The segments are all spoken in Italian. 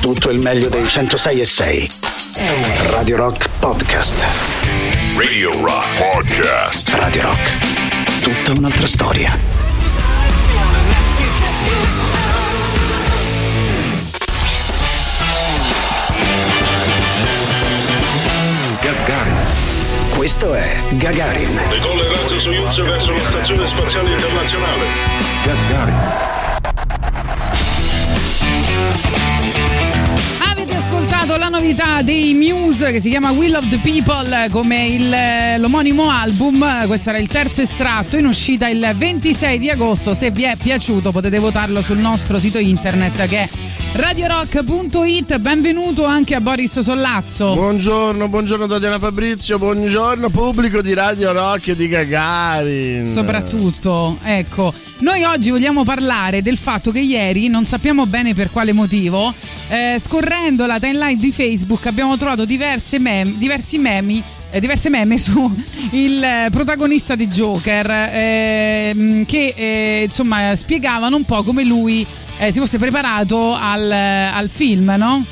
tutto il meglio dei 106 e 6. Radio Rock Podcast. Radio Rock Podcast. Radio Rock. Tutta un'altra storia. Gagarin. Questo è Gagarin. Decolla il razzo Soyuz verso la stazione spaziale internazionale. Gagarin. Avete ascoltato la novità dei Muse che si chiama Will of the People come il- l'omonimo album, questo era il terzo estratto in uscita il 26 di agosto, se vi è piaciuto potete votarlo sul nostro sito internet che è radiorock.it, benvenuto anche a Boris Sollazzo. Buongiorno, buongiorno Tatiana Fabrizio, buongiorno pubblico di Radio Rock e di Gagarin. Soprattutto, ecco, noi oggi vogliamo parlare del fatto che ieri, non sappiamo bene per quale motivo, eh, scorrendo la timeline di Facebook abbiamo trovato diverse mem- diversi memi. eh, diverse meme su il eh, protagonista di Joker ehm, che eh, insomma spiegavano un po' come lui eh, si fosse preparato al, al film, no?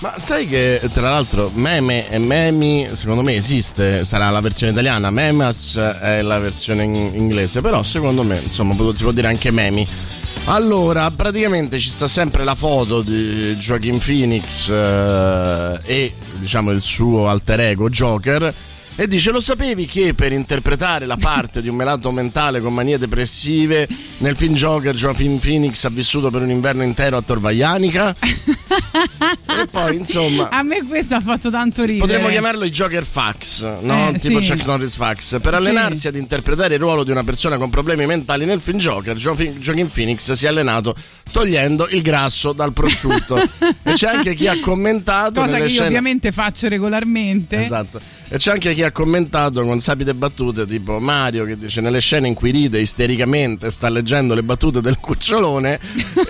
Ma sai che tra l'altro meme e memi secondo me esiste, sarà la versione italiana, memas è la versione in- inglese, però secondo me insomma si può dire anche memi. Allora, praticamente ci sta sempre la foto di Joaquin Phoenix eh, e diciamo il suo alter ego Joker e dice lo sapevi che per interpretare la parte di un melato mentale con manie depressive nel film Joker Joaquin Phoenix ha vissuto per un inverno intero a Torvaianica? e poi insomma A me questo ha fatto tanto ridere. Potremmo chiamarlo i Joker Fax, no? Eh, tipo sì. Chuck Norris Fax. Per allenarsi ad interpretare il ruolo di una persona con problemi mentali nel film Joker, Jo- Joaquin Phoenix si è allenato togliendo il grasso dal prosciutto. e c'è anche chi ha commentato. Cosa che io scene- ovviamente faccio regolarmente. Esatto. E c'è anche chi ha commentato con sapide battute, tipo Mario che dice nelle scene in cui ride istericamente sta leggendo le battute del cucciolone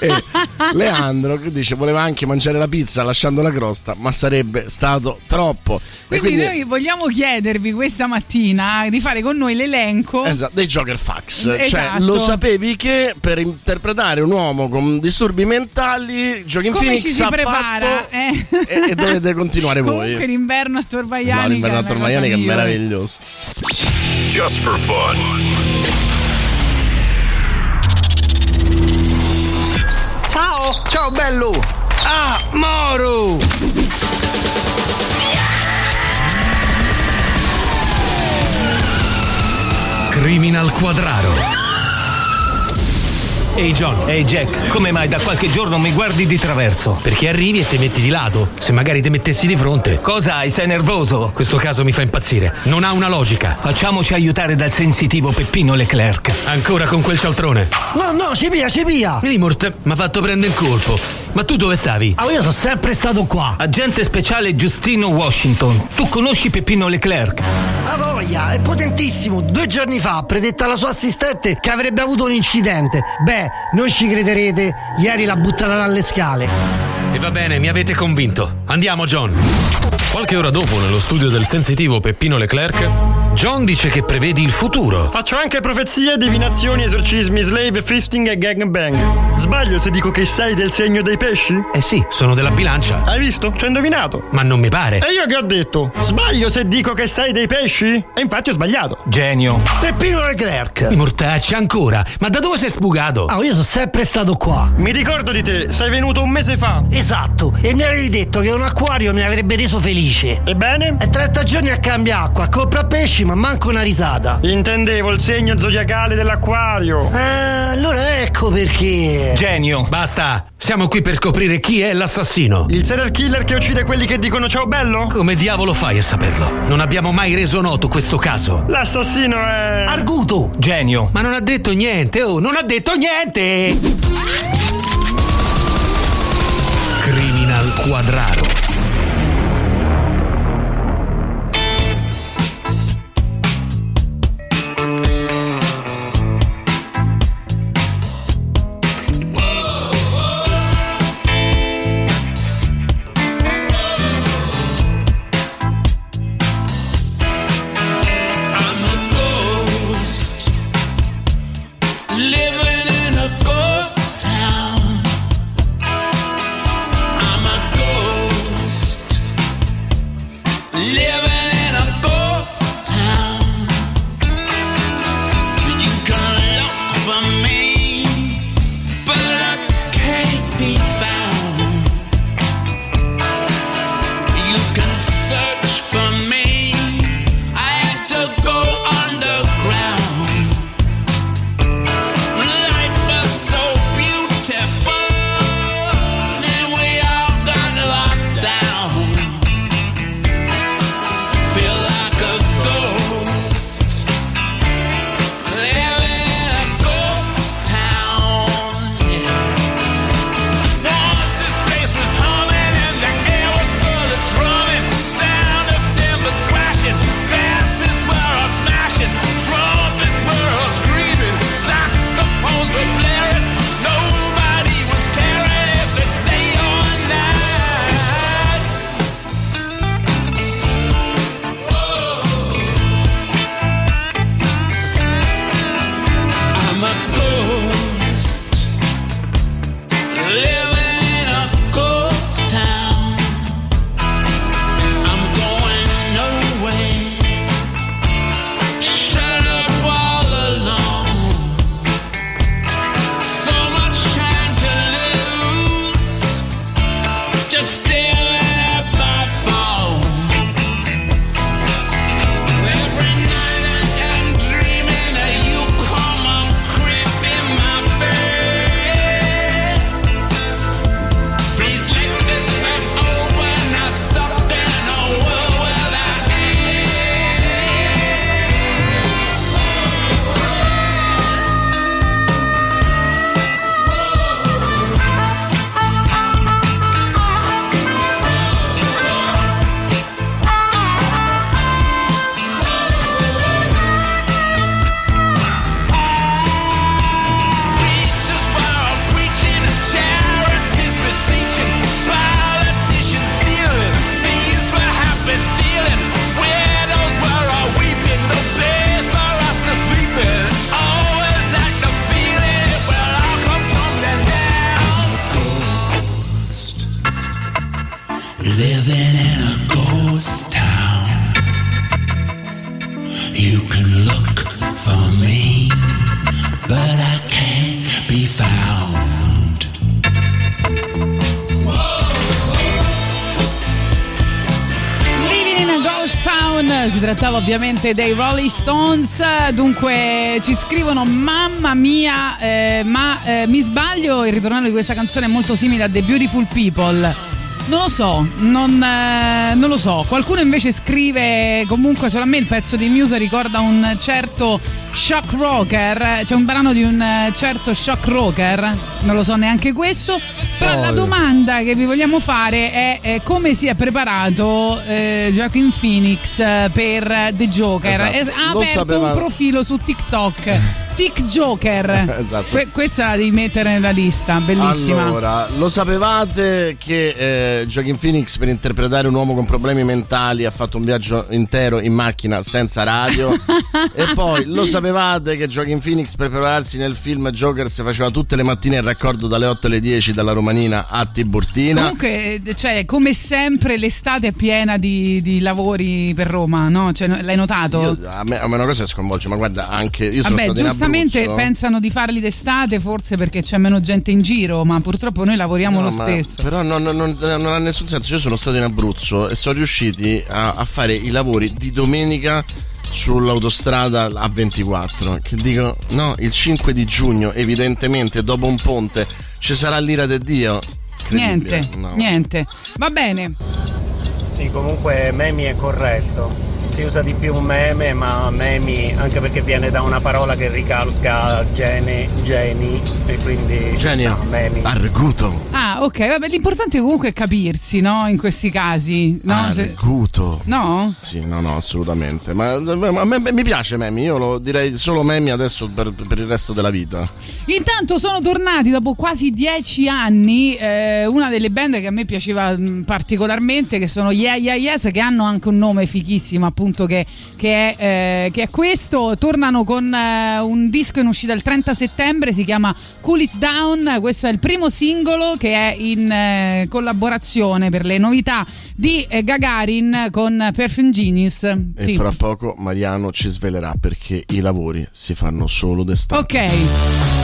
e Leandro che dice voleva anche mangiare la pizza lasciando la crosta, ma sarebbe stato troppo. E Quindi, noi vogliamo chiedervi questa mattina di fare con noi l'elenco. Esatto, dei Joker Fax. Cioè, Esatto. lo sapevi che per interpretare un uomo con disturbi mentali, Joaquin Come Phoenix ci si prepara? fatto- eh? e, e dovete continuare Comunque voi. l'inverno a No, Torvaianica l'inverno a è una Torvaianica è meraviglioso. Just for fun. Ciao! Ciao bello! Ah, Moro! Criminal Quadraro. Ehi John, Ehi Jack, come mai da qualche giorno mi guardi di traverso? perché arrivi e ti metti di lato? Se magari ti mettessi di fronte. Cosa hai? Sei nervoso? Questo caso mi fa impazzire. Non ha una logica. Facciamoci aiutare dal sensitivo Peppino Leclerc. Ancora con quel cialtrone. No, no, ci pia, ci pia. Limurt mi ha fatto prendere in colpo. Ma tu dove stavi? Ah, io sono sempre stato qua. Agente speciale Giustino Washington. Tu conosci Peppino Leclerc? La voglia, è potentissimo. Due giorni fa ha predetto alla sua assistente che avrebbe avuto un incidente. Beh, non ci crederete, ieri l'ha buttata dalle scale. E va bene, mi avete convinto. Andiamo John. Qualche ora dopo, nello studio del sensitivo Peppino Leclerc, John dice che prevedi il futuro. Faccio anche profezie, divinazioni, esorcismi, slave, fisting e gangbang. Sbaglio se dico che sei del segno dei pesci? Eh sì, sono della bilancia. Hai visto? Ci ho indovinato. Ma non mi pare. E io che ho detto? Sbaglio se dico che sei dei pesci? E infatti ho sbagliato. Genio. Peppino Leclerc. I mortacci ancora. Ma da dove sei spugato? Ah, io sono sempre stato qua. Mi ricordo di te, sei venuto un mese fa. Esatto, e mi avevi detto che un acquario mi avrebbe reso felice. Ebbene? È 30 giorni a cambia acqua, compra pesci, ma manco una risata. Intendevo il segno zodiacale dell'acquario. Ah, allora ecco perché. Genio. Basta. Siamo qui per scoprire chi è l'assassino. Il serial killer che uccide quelli che dicono ciao bello? Come diavolo fai a saperlo? Non abbiamo mai reso noto questo caso. L'assassino è. Arguto! Genio. Ma non ha detto niente, oh, non ha detto niente! Criminal Quadraro. Ovviamente dei Rolling Stones, dunque ci scrivono mamma mia, eh, ma eh, mi sbaglio, il ritornello di questa canzone è molto simile a The Beautiful People. Non lo so, non, eh, non lo so. Qualcuno invece scrive comunque solo a me il pezzo di Muse ricorda un certo shock rocker, c'è un brano di un eh, certo shock rocker, non lo so neanche questo, però la domanda che vi vogliamo fare è eh, come si è preparato eh, Joaquin Phoenix eh, per The Joker. Esatto. Es- ha Lo aperto sapeva- un profilo su TikTok. Tic Joker. Esatto. Que- questa la devi mettere nella lista, bellissima. Allora, lo sapevate che eh, Joaquin Phoenix per interpretare un uomo con problemi mentali ha fatto un viaggio intero in macchina senza radio? e poi lo sapevate che Joaquin Phoenix per prepararsi nel film Joker si faceva tutte le mattine il raccordo dalle 8 alle 10 dalla Romanina a Tiburtina? Comunque, cioè, come sempre, l'estate è piena di, di lavori per Roma, no? Cioè, l'hai notato? Io- a, me, a me una cosa sconvolge, ma guarda, anche io sono Vabbè, stato in giustamente Abruzzo. pensano di farli d'estate, forse perché c'è meno gente in giro, ma purtroppo noi lavoriamo No, lo stesso. Però non, non- non- non ha nessun senso. Io sono stato in Abruzzo e sono riusciti a, a fare i lavori di domenica sull'autostrada A24. Che dico, no, il 5 di giugno, evidentemente, dopo un ponte, ci sarà l'ira di Dio. Niente, no. niente. Va bene. Sì, comunque memi è corretto. Si usa di più meme, ma memi anche perché viene da una parola che ricalca gene, geni e quindi Genio, sta, memi. arguto, Ah, ok, vabbè, l'importante comunque è capirsi, no? In questi casi, no? Se- arguto. no? Sì, no, no, assolutamente. Ma, ma a me, mi piace Memi, io lo direi solo Memi adesso per, per il resto della vita. Intanto sono tornati dopo quasi dieci anni eh, una delle band che a me piaceva particolarmente, che sono Yeah Yeah Yes, che hanno anche un nome fighissimo, appunto, che, che è, eh, che è questo. Tornano con eh, un disco in uscita il 30 settembre, si chiama Cool It Down. Questo è il primo singolo che è in eh, collaborazione per le novità di eh, Gagarin con Perfume Genius. E Sì. fra poco Mariano ci svelerà perché i lavori si fanno solo d'estate. Ok.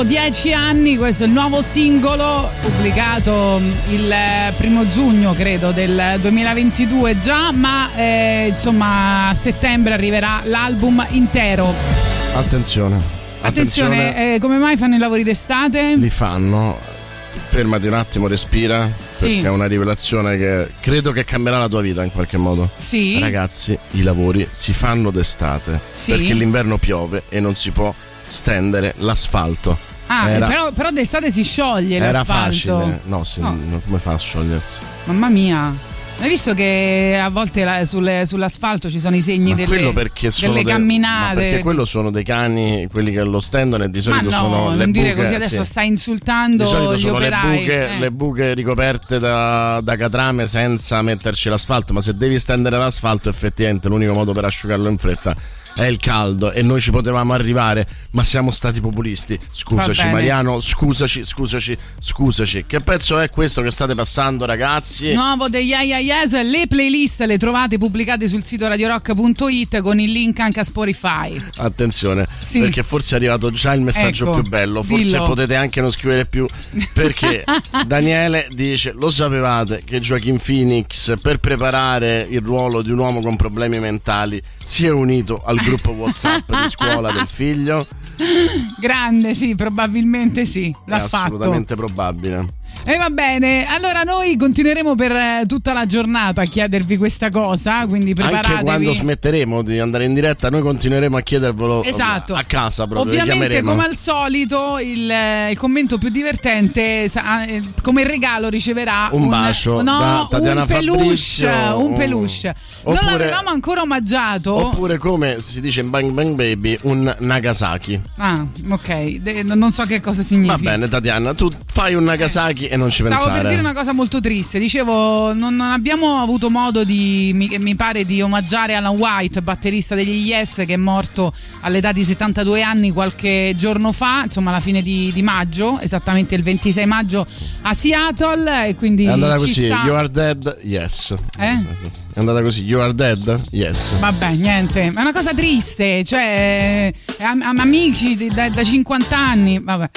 Dopo dieci anni, questo è il nuovo singolo pubblicato mm, il eh, primo giugno credo del 2022 già, ma eh, insomma a settembre arriverà l'album intero. Attenzione. Attenzione, eh, come mai fanno i lavori d'estate? Li fanno. Fermati un attimo, respira. Sì. Perché è una rivelazione che credo che cambierà la tua vita in qualche modo. Sì. Ragazzi, i lavori si fanno d'estate. Sì. Perché l'inverno piove e non si può stendere l'asfalto. Ah, Era- però, però d'estate si scioglie Era l'asfalto. facile. No, sì, No. come fa a sciogliersi? Mamma mia. Hai visto che a volte la- sulle- sull'asfalto ci sono i segni Ma delle, delle camminate? ma perché quello sono dei cani, quelli che lo stendono e di solito no, sono le non dire buche, così adesso sì. stai insultando Di solito gli sono le operai. buche, eh. le buche ricoperte da, da catrame senza metterci l'asfalto, ma se devi stendere l'asfalto effettivamente l'unico modo per asciugarlo in fretta è il caldo e noi ci potevamo arrivare, ma siamo stati populisti. Scusaci. Mariano, scusaci, scusaci, scusaci. Che pezzo è questo che state passando ragazzi? Nuovo degli Yeah Yes, le playlist le trovate pubblicate sul sito radiorock.it con il link anche a Spotify. Attenzione, Sì. perché forse è arrivato già il messaggio Ecco, più bello. Forse dillo. potete anche non scrivere più. Perché Daniele dice: Lo sapevate che Joaquin Phoenix, per preparare il ruolo di un uomo con problemi mentali, si è unito al gruppo WhatsApp di scuola del figlio? Grande, sì, probabilmente sì, l'ha è fatto. assolutamente probabile. E va bene, allora noi continueremo per eh, tutta la giornata a chiedervi questa cosa, quindi preparatevi. Anche quando smetteremo di andare in diretta, noi continueremo a chiedervelo Esatto. a casa proprio. vi Ovviamente, come al solito, il, eh, il commento più divertente, eh, come regalo, riceverà Un bacio no, da Tatiana un peluche. Un un- peluche. non Oppure- l'avevamo ancora omaggiato. Oppure come si dice in Bang Bang Baby, un Nagasaki. Ah, ok, De- non so che cosa significa. Va bene, Tatiana, tu fai un Nagasaki e non ci Stavo pensare. per dire una cosa molto triste. Dicevo, non, abbiamo avuto modo di, mi, mi pare, di omaggiare Alan White, batterista degli Yes, che è morto all'età di 72 anni qualche giorno fa, insomma, alla fine di, di maggio, esattamente il 26 maggio a Seattle. E quindi È andata così, sta. you are dead, yes. Eh? È andata così, you are dead, yes. Vabbè, niente, è una cosa triste, cioè, eh, am- am- amici da, da 50 anni, vabbè.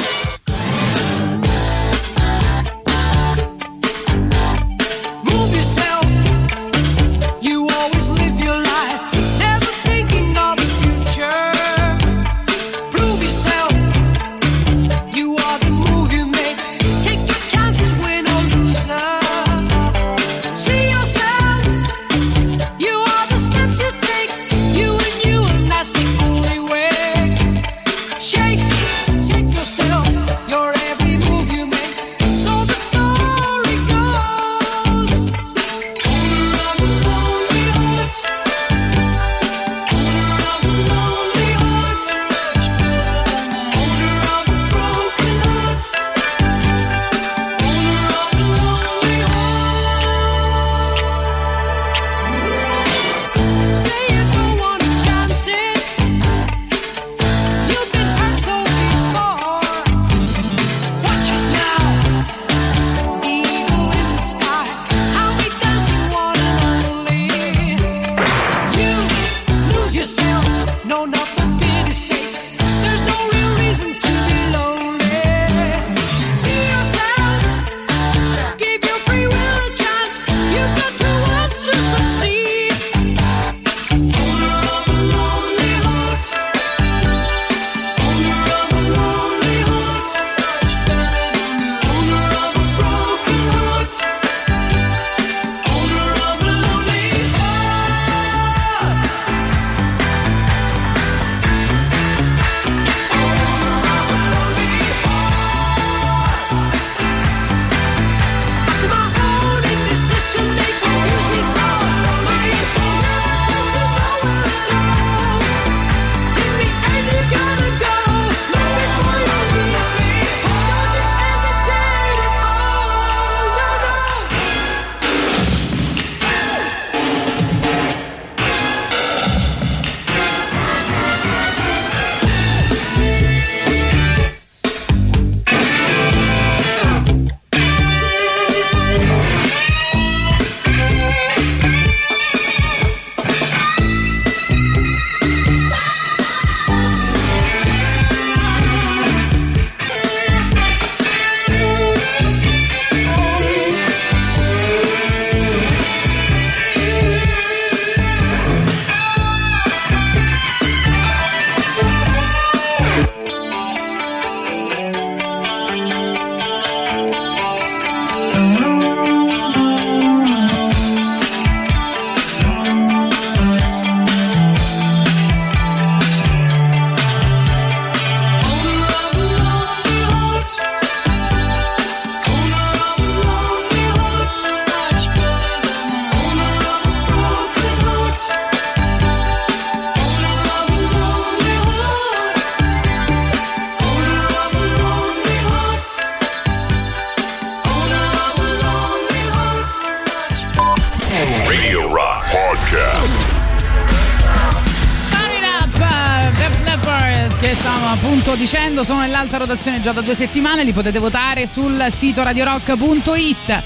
Nell'alta rotazione già da due settimane, li potete votare sul sito radiorock.it.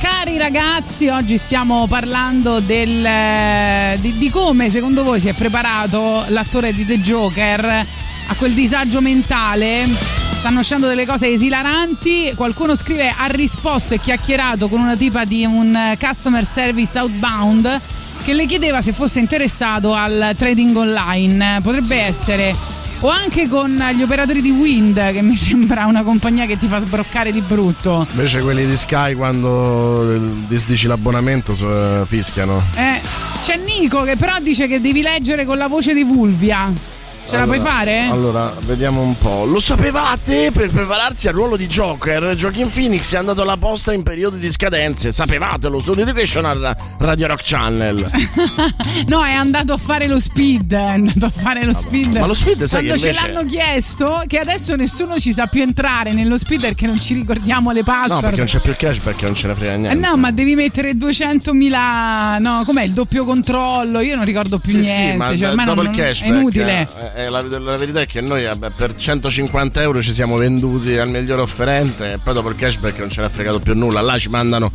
Cari ragazzi, oggi stiamo parlando del, eh, di, di come secondo voi si è preparato l'attore di The Joker a quel disagio mentale. Stanno uscendo delle cose esilaranti. Qualcuno scrive: ha risposto e chiacchierato con una tipa di un customer service outbound che le chiedeva se fosse interessato al trading online. Potrebbe essere. O anche con gli operatori di Wind, che mi sembra una compagnia che ti fa sbroccare di brutto. Invece quelli di Sky quando eh, disdici l'abbonamento eh, fischiano. Eh, c'è Nico che però dice che devi leggere con la voce di Vulvia. Ce la puoi Allora- fare? Allora, vediamo un po'. Lo sapevate? Per prepararsi al ruolo di Joker, Joaquin Phoenix è andato alla posta in periodo di scadenze. Sapevatelo, su Education al Radio Rock Channel. No, è andato a fare lo speed. È andato a fare lo speed. ma lo speed sai Quando che ce invece- l'hanno chiesto, che adesso nessuno ci sa più entrare nello speed perché non ci ricordiamo le No, password. perché non c'è più il cash perché non ce ne frega Eh niente. no, ma devi mettere 200.000. No, com'è il doppio controllo? Io non ricordo più Sì, niente. sì, ma cioè, dopo non- il cashback è inutile. eh, eh, la, la verità è che noi vabbè, per 150 euro ci siamo venduti al miglior offerente e poi dopo il cashback non ce ne ha fregato più nulla. Là ci mandano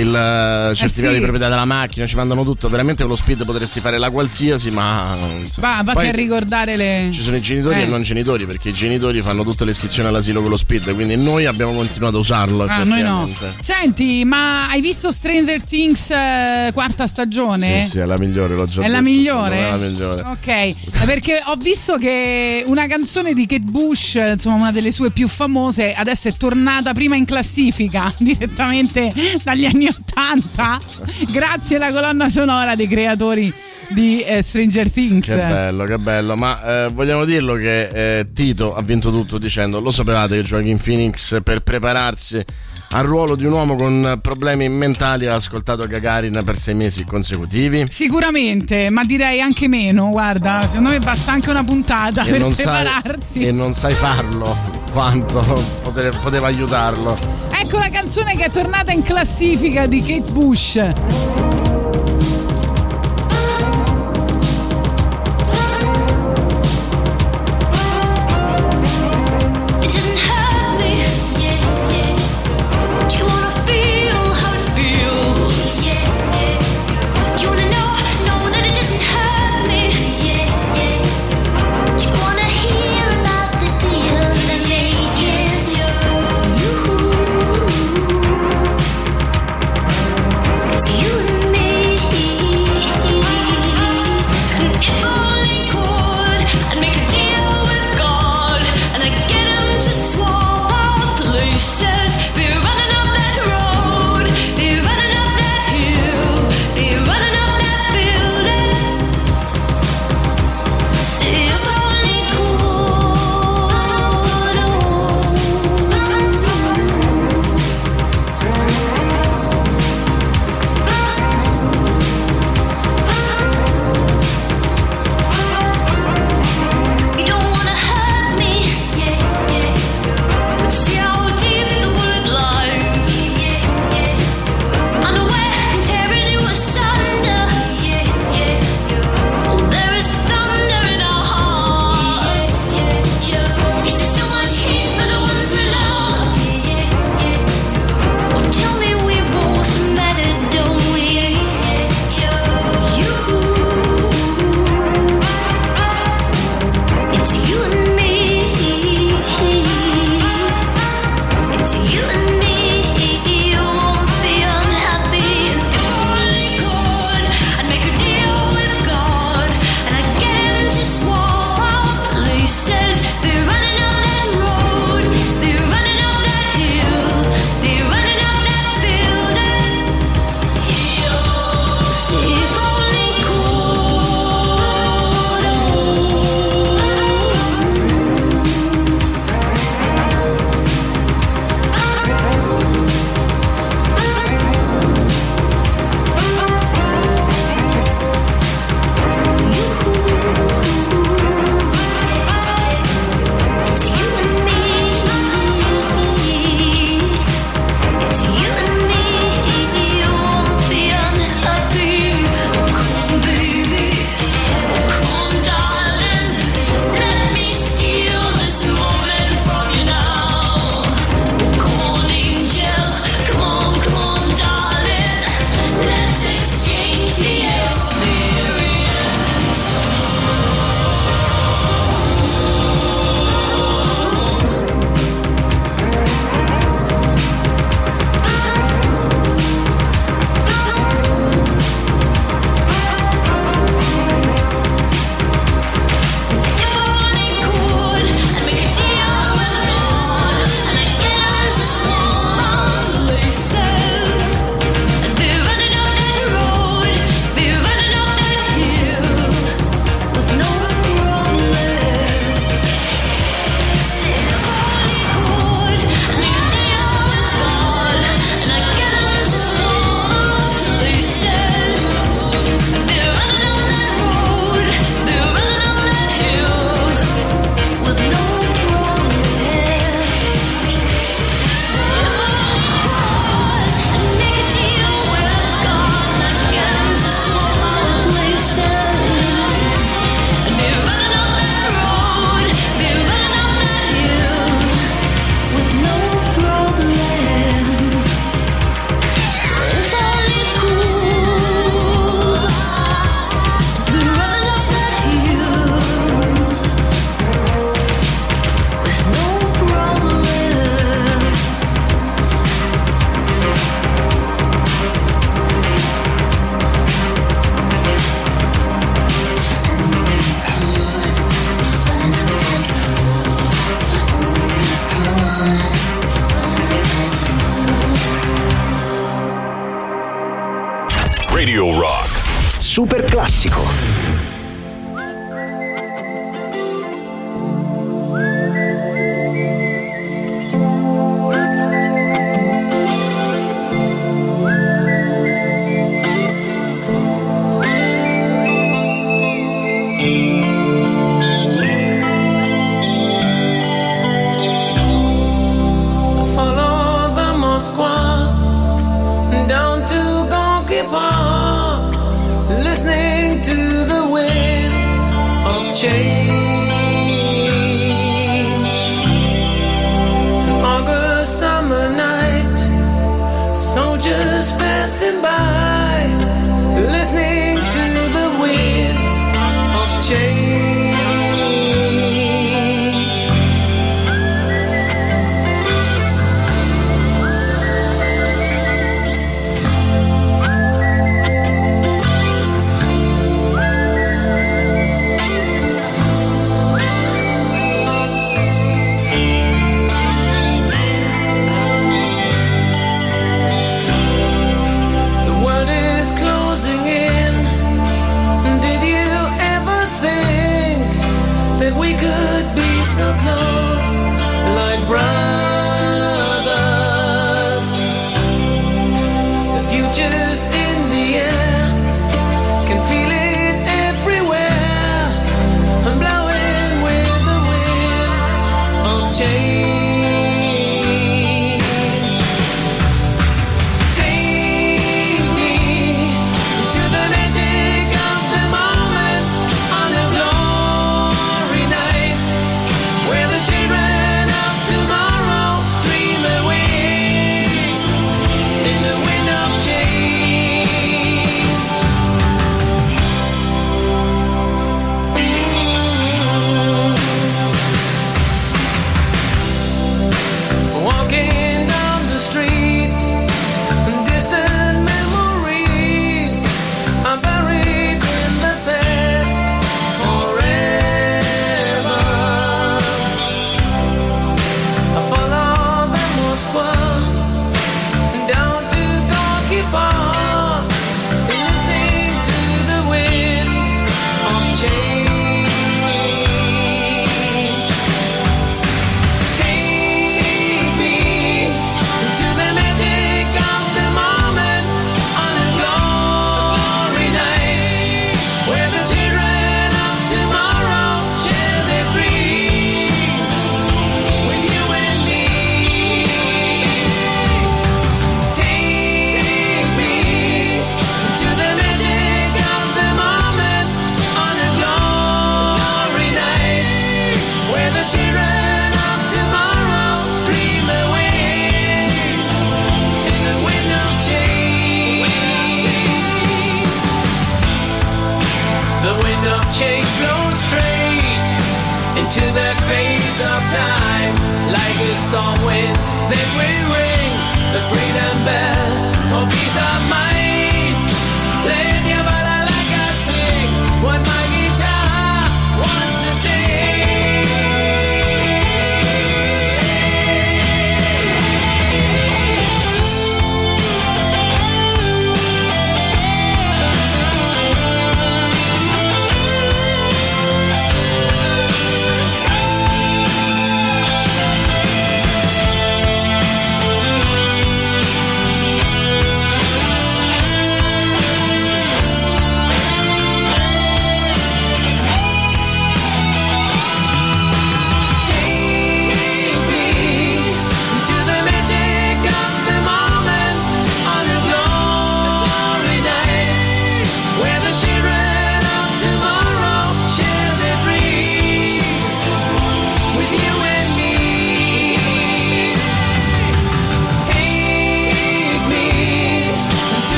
il eh, certificato sì. di proprietà della macchina, ci mandano tutto. Veramente con lo speed potresti fare la qualsiasi, ma. Va, vatti a ricordare le. Ci sono i genitori Eh. e non genitori, perché i genitori fanno tutte le iscrizioni all'asilo con lo speed, quindi noi abbiamo continuato a usarlo. Ah, noi no. Senti, ma hai visto Stranger Things eh, quarta stagione? Sì, sì, è la migliore, l'ho già È la detto, migliore? secondo me È la migliore. Ok, perché ho visto che una canzone di Kate Bush, insomma una delle sue più famose, adesso è tornata prima in classifica direttamente dagli anni Ottanta, grazie alla colonna sonora dei creatori di eh, Stranger Things. Che bello, che bello. Ma eh, vogliamo dirlo che eh, Tito ha vinto tutto dicendo: Lo sapevate che Joaquin Phoenix per prepararsi al ruolo di un uomo con problemi mentali ha ascoltato Gagarin per sei mesi consecutivi? Sicuramente, ma direi anche meno, guarda, secondo me basta anche una puntata E per non, sai, prepararsi. e non sai farlo quanto poteva aiutarlo. Ecco la canzone che è tornata in classifica di Kate Bush.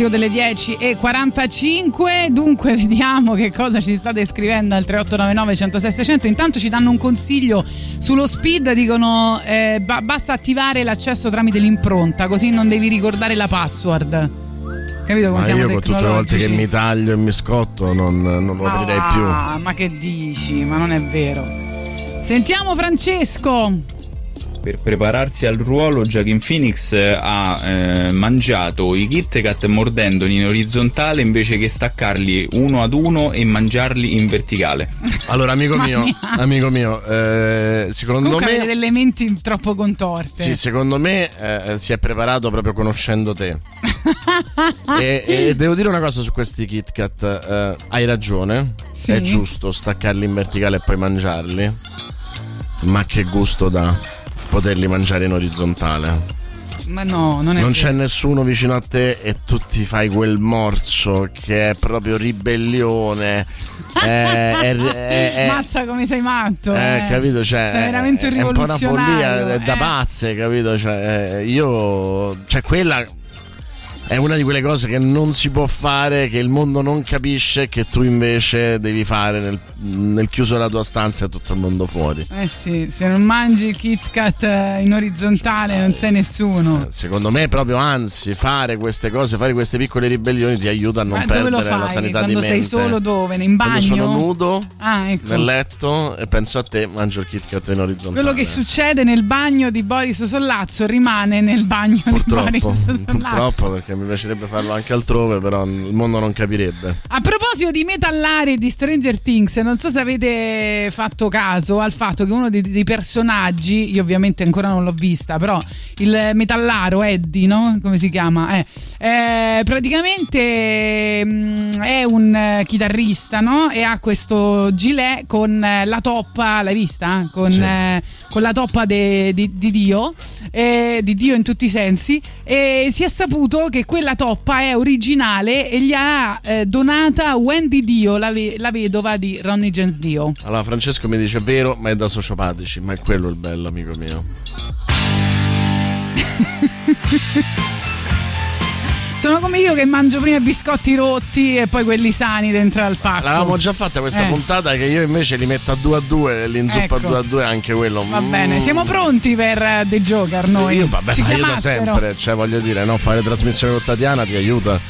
classico delle 10 e 45. Dunque, vediamo che cosa ci state scrivendo al 3899 106 600. Intanto ci danno un consiglio sullo speed: dicono eh, ba- basta attivare l'accesso tramite l'impronta, così non devi ricordare la password. Capito come ma siamo io tutte le volte che mi taglio e mi scotto non, non lo ah, aprirei più. Ma che dici? Ma non è vero. Sentiamo Francesco. Per prepararsi al ruolo, Joaquin Phoenix eh, ha eh, mangiato i Kit Kat mordendoli in orizzontale invece che staccarli uno ad uno e mangiarli in verticale. Allora, amico mio, amico mio, eh, secondo Comunque avete me. delle menti troppo contorte. Sì, secondo me eh, si è preparato proprio conoscendo te. e, e devo dire una cosa su questi Kit Kat. eh, hai ragione. Sì. È giusto staccarli in verticale e poi mangiarli. Ma che gusto dà poterli mangiare in orizzontale. Ma no, non è Non vero. c'è nessuno vicino a te e tu ti fai quel morso che è proprio ribellione. È, è- è- è- Mazza come sei matto. eh, eh. capito? Cioè, sei veramente un è un po' una rivoluzionario. follia, è da eh. pazze, capito? Cioè, eh, io. Cioè, quella. È una di quelle cose che non si può fare, che il mondo non capisce, che tu invece devi fare nel, nel chiuso della tua stanza e tutto il mondo fuori. Eh sì, se non mangi il Kit Kat eh, in orizzontale non sei nessuno. Secondo me, proprio anzi, fare queste cose, fare queste piccole ribellioni ti aiuta a non Ma perdere la sanità Quando di sei mente. solo dove? In bagno? Quando sono nudo Ah, ecco. nel letto e penso a te, mangio il Kit Kat in orizzontale. Quello che succede nel bagno di Boris Sollazzo rimane nel bagno Purtroppo, di Boris Sollazzo. purtroppo perché mi piacerebbe farlo anche altrove, però il mondo non capirebbe. A proposito di metallari e di Stranger Things, non so se avete fatto caso al fatto che uno dei, dei personaggi, io ovviamente ancora non l'ho vista, però il metallaro Eddie, no? Come si chiama? Eh, eh, praticamente mm, è un eh, chitarrista, no? E ha questo gilet con eh, la toppa, l'hai vista? Con, Sì. eh, con la toppa de- di, di Dio, eh, di Dio in tutti i sensi, e si è saputo che quella toppa è originale e gli ha eh, donata Wendy Dio, la, ve- la vedova di Ronnie James Dio. Allora, Francesco mi dice: è vero, ma è da sociopatici. Ma è quello il bello, amico mio. Sono come io che mangio prima i biscotti rotti e poi quelli sani dentro al pacco. L'avevamo già fatta questa Eh. puntata che io invece li metto a 2 a 2 l'inzuppa Ecco. a 2 a 2 anche quello. Va mm, bene, siamo pronti per eh, The Joker noi. Io, vabbè, Ci ma io da sempre, cioè voglio dire, no, fare trasmissione con Tatiana ti aiuta.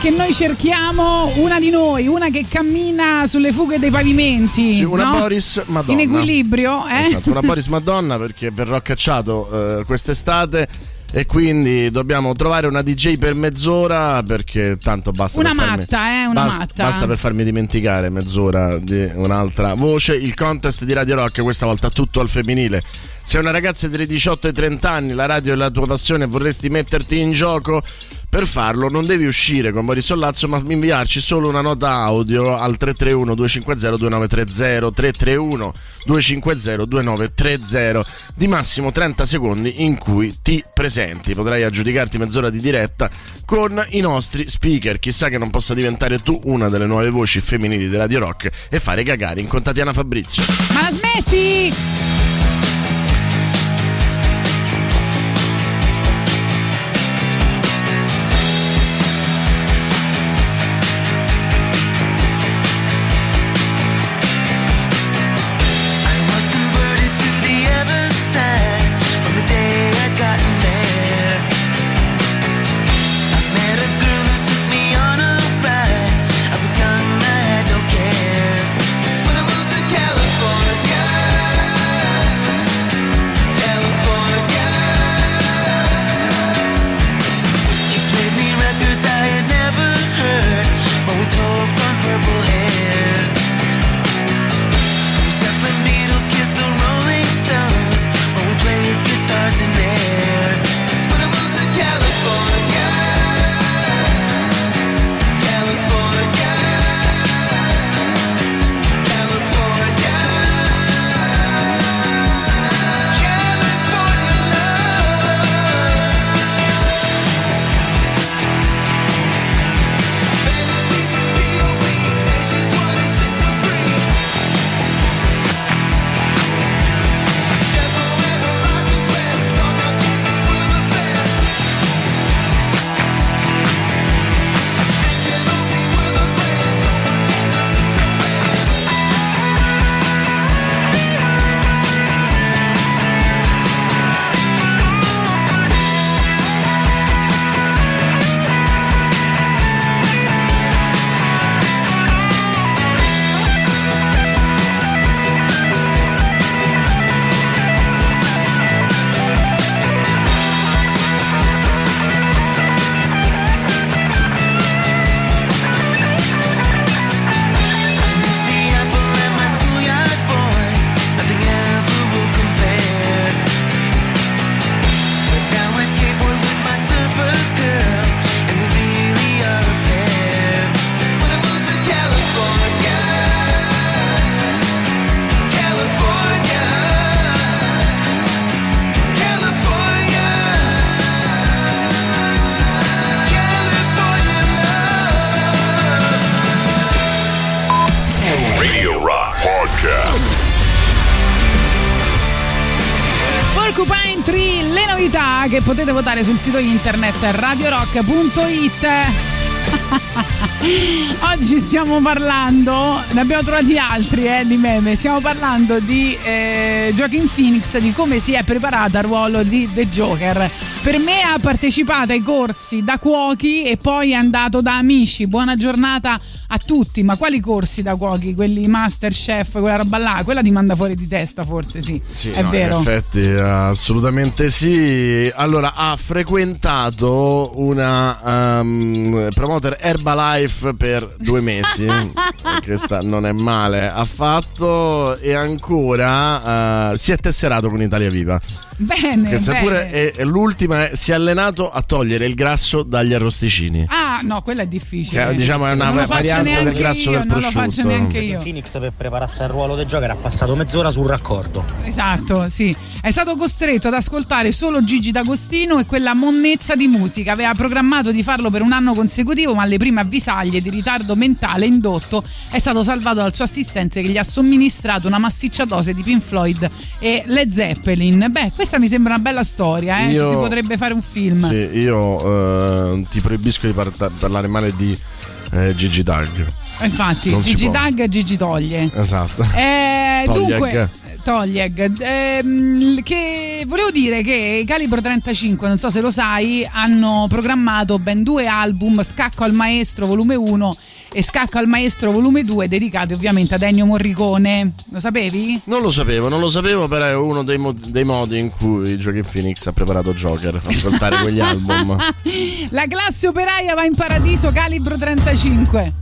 Perché noi cerchiamo una di noi, una che cammina sulle fughe dei pavimenti. Sì, una no? Boris Madonna. In equilibrio, eh? Esatto, una Boris Madonna perché verrò cacciato eh, quest'estate e quindi dobbiamo trovare una DJ per mezz'ora perché tanto basta Una per farmi- matta, eh, una basta, matta. basta per farmi dimenticare mezz'ora di un'altra voce. Il contest di Radio Rock questa volta tutto al femminile. Sei una ragazza tra i 18 e i 30 anni, la radio è la tua passione e vorresti metterti in gioco. Per farlo non devi uscire con Boris Sollazzo, ma inviarci solo una nota audio al 331 250 2930 331 250 2930 di massimo 30 secondi in cui ti presenti. Potrai aggiudicarti mezz'ora di diretta con i nostri speaker. Chissà che non possa diventare tu una delle nuove voci femminili di Radio Rock e fare cagare con Tatiana Fabrizio. Ma smetti? Che potete votare sul sito internet radiorock.it. Oggi stiamo parlando, ne abbiamo trovati altri eh, di meme, stiamo parlando di eh, Joaquin Phoenix, di come si è preparata al ruolo di The Joker. Per me ha partecipato ai corsi da cuochi e poi è andato da amici. Buona giornata a tutti, ma quali corsi da cuochi? Quelli Masterchef, quella roba là, quella ti manda fuori di testa forse, sì. Sì, è no, vero. In effetti, assolutamente sì. Allora, ha frequentato una um, promoter Herbalife per due mesi. Questa non è male affatto. E ancora uh, si è tesserato con Italia Viva. Bene, Che seppure bene. è, è l'ultima, è- si è allenato a togliere il grasso dagli arrosticini. Ah, no, quella è difficile. Che, diciamo, è una variante del grasso io, del Non lo faccio prosciutto. neanche io. Phoenix per prepararsi al ruolo del Joker ha passato mezz'ora sul raccordo. Esatto, sì. È stato costretto ad ascoltare solo Gigi D'Agostino e quella monnezza di musica. Aveva programmato di farlo per un anno consecutivo, ma alle prime avvisaglie di ritardo mentale indotto è stato salvato dal suo assistente che gli ha somministrato una massiccia dose di Pink Floyd e Led Zeppelin. Beh, questa mi sembra una bella storia, eh? Io- Ci si potrebbe fare un film. Sì, io eh, ti proibisco di par- parlare male di eh, Gigi Dag. Infatti, Non Gigi. Dag, Gigi toglie. Esatto. Eh, dunque, Toglieg. Ehm, che volevo dire che i Calibro 35, non so se lo sai, hanno programmato ben due album, Scacco al Maestro volume 1 e Scacco al Maestro volume 2, dedicati ovviamente ad Ennio Morricone. Lo sapevi? Non lo sapevo, non lo sapevo, però è uno dei, mo- dei modi in cui Joaquin Phoenix ha preparato Joker, ascoltare quegli album. La classe operaia va in paradiso, Calibro 35.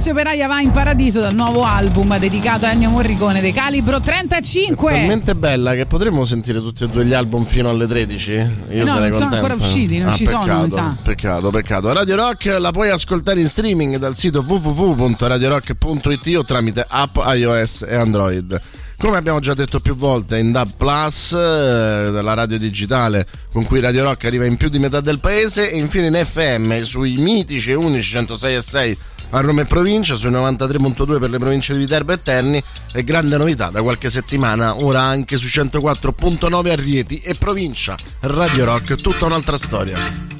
Classe operaia va in paradiso dal nuovo album dedicato a Ennio Morricone dei Calibro 35. Talmente bella che potremmo sentire tutti e due gli album fino alle 13? Io no, sarei non sono contento. ancora usciti, non Ah, ci sono, peccato, mi sa. Peccato, peccato. Radio Rock la puoi ascoltare in streaming dal sito www.radiorock.it o tramite app iOS e Android. Come abbiamo già detto più volte, in DAB Plus, eh, la radio digitale con cui Radio Rock arriva in più di metà del paese, e infine in FM sui mitici e unici 106 e 6 a Roma e provincia, sui 93.2 per le province di Viterbo e Terni, e grande novità da qualche settimana, ora anche su 104.9 a Rieti e provincia. Radio Rock, tutta un'altra storia.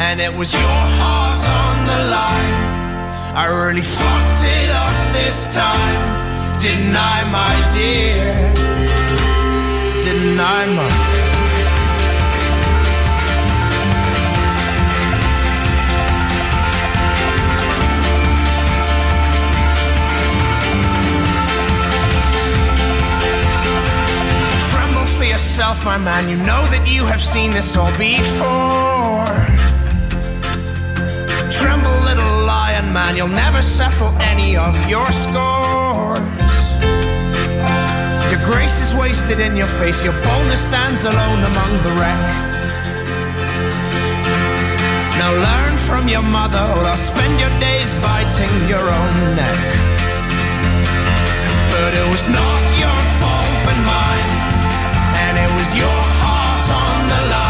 And it was your heart on the line. I really fucked it up this time. Didn't I, my dear? Didn't I, my Tremble for yourself, my man. You know that you have seen this all before. Tremble, little lion man. You'll never settle any of your scores. Your grace is wasted in your face. Your boldness stands alone among the wreck. Now learn from your mother, or I'll spend your days biting your own neck. But it was not your fault but mine, and it was your heart on the line.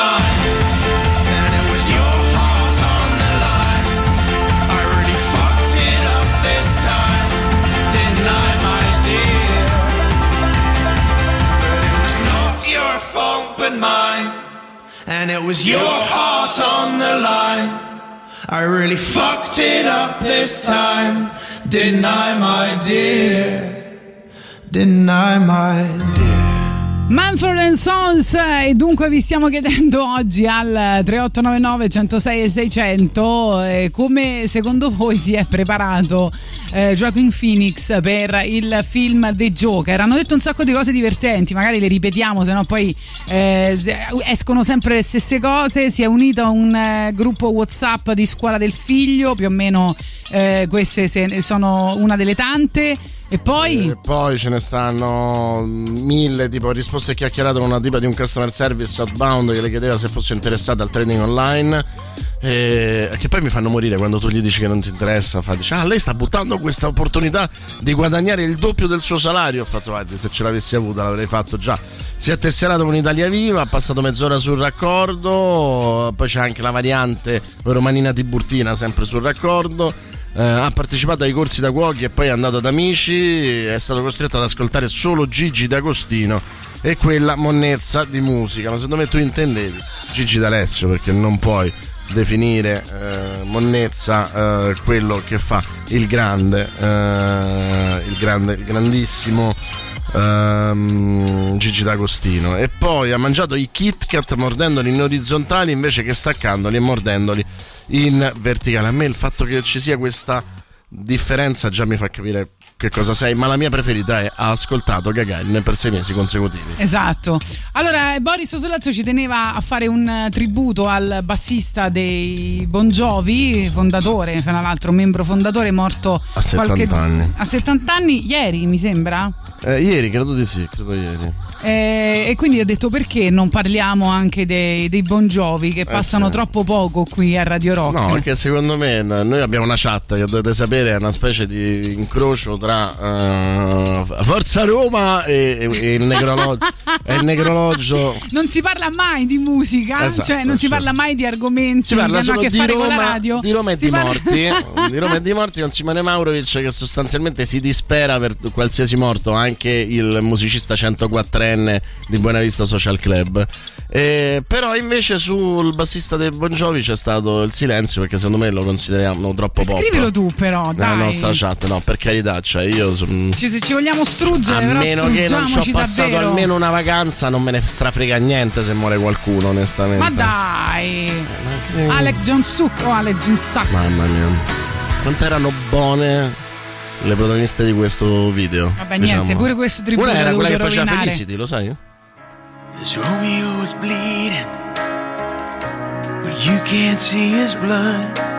And it was your heart on the line. I really fucked it up this time, didn't I, my dear? But it was not your fault but mine. And it was your heart on the line. I really fucked it up this time, didn't I, my dear? Manfred Sons e dunque vi stiamo chiedendo oggi al 3899 106 e 600 eh, come secondo voi si è preparato eh, Joaquin Phoenix per il film The Joker. Hanno detto un sacco di cose divertenti magari le ripetiamo se no poi eh, escono sempre le stesse cose. Si è unito a un eh, gruppo whatsapp di scuola del figlio più o meno eh, queste sono una delle tante e poi E poi ce ne stanno mille, tipo risposte chiacchierate con una tipa di un customer service outbound che le chiedeva se fosse interessata al trading online. E che poi mi fanno morire quando tu gli dici che non ti interessa. Fa, dice, ah, lei sta buttando questa opportunità di guadagnare il doppio del suo salario. Ho fatto, guardi, se ce l'avessi avuta l'avrei fatto già. Si è tesserato con Italia Viva, ha passato mezz'ora sul raccordo. Poi c'è anche la variante Romanina Tiburtina, sempre sul raccordo. Eh, ha partecipato ai corsi da cuochi e poi è andato ad amici. È stato costretto ad ascoltare solo Gigi D'Agostino e quella monnezza di musica. Ma secondo me tu intendevi Gigi D'Alessio perché non puoi definire eh, monnezza eh, quello che fa il grande, eh, il grande, il grandissimo. ehm, Gigi D'Agostino e poi ha mangiato i Kit Kat mordendoli in orizzontali invece che staccandoli e mordendoli in verticale. A me il fatto che ci sia questa differenza già mi fa capire che cosa sei, ma la mia preferita è ha ascoltato Gagarin per sei mesi consecutivi. Esatto. Allora, Boris Solazzo ci teneva a fare un eh, tributo al bassista dei Bon Jovi, fondatore, fra l'altro membro fondatore, morto A 70 anni. a 70 anni, ieri mi sembra. Eh, ieri, credo di sì, credo ieri. Eh, e quindi ho detto perché non parliamo anche dei, dei Bon Jovi che passano Eh, sì. troppo poco qui a Radio Rock. No, perché secondo me n- noi abbiamo una chat che dovete sapere, è una specie di incrocio tra eh, Forza Roma e, e- il, e il necrologio. Non si parla mai di musica, Esatto, cioè non si cioè. parla mai di argomenti Si parla che hanno a che di fare con la Roma, radio. di Roma e Si di parla- morti. di Roma e di morti con Simone Maurovic che sostanzialmente si dispera per qualsiasi morto, anche il musicista 104enne di Buenavista Social Club. Eh, però invece sul bassista dei Bon Jovi c'è stato il silenzio perché secondo me lo consideriamo troppo poco. Scrivilo tu però, dai. nostra chat, no, per carità, cioè io son- Ci, se ci vogliamo struggere, a meno che non ci ho passato davvero. almeno una vacanza, non me ne strafrega niente se muore qualcuno, onestamente. Ma dai, Alec John Suck o Alec John Suck. Mamma mia. Quanto erano buone le protagoniste di questo video. Vabbè, niente, pure questo tributo Una era quella che dovuto faceva rovinare. Felicity, lo sai? As Romeo is bleeding, but you can't see his blood.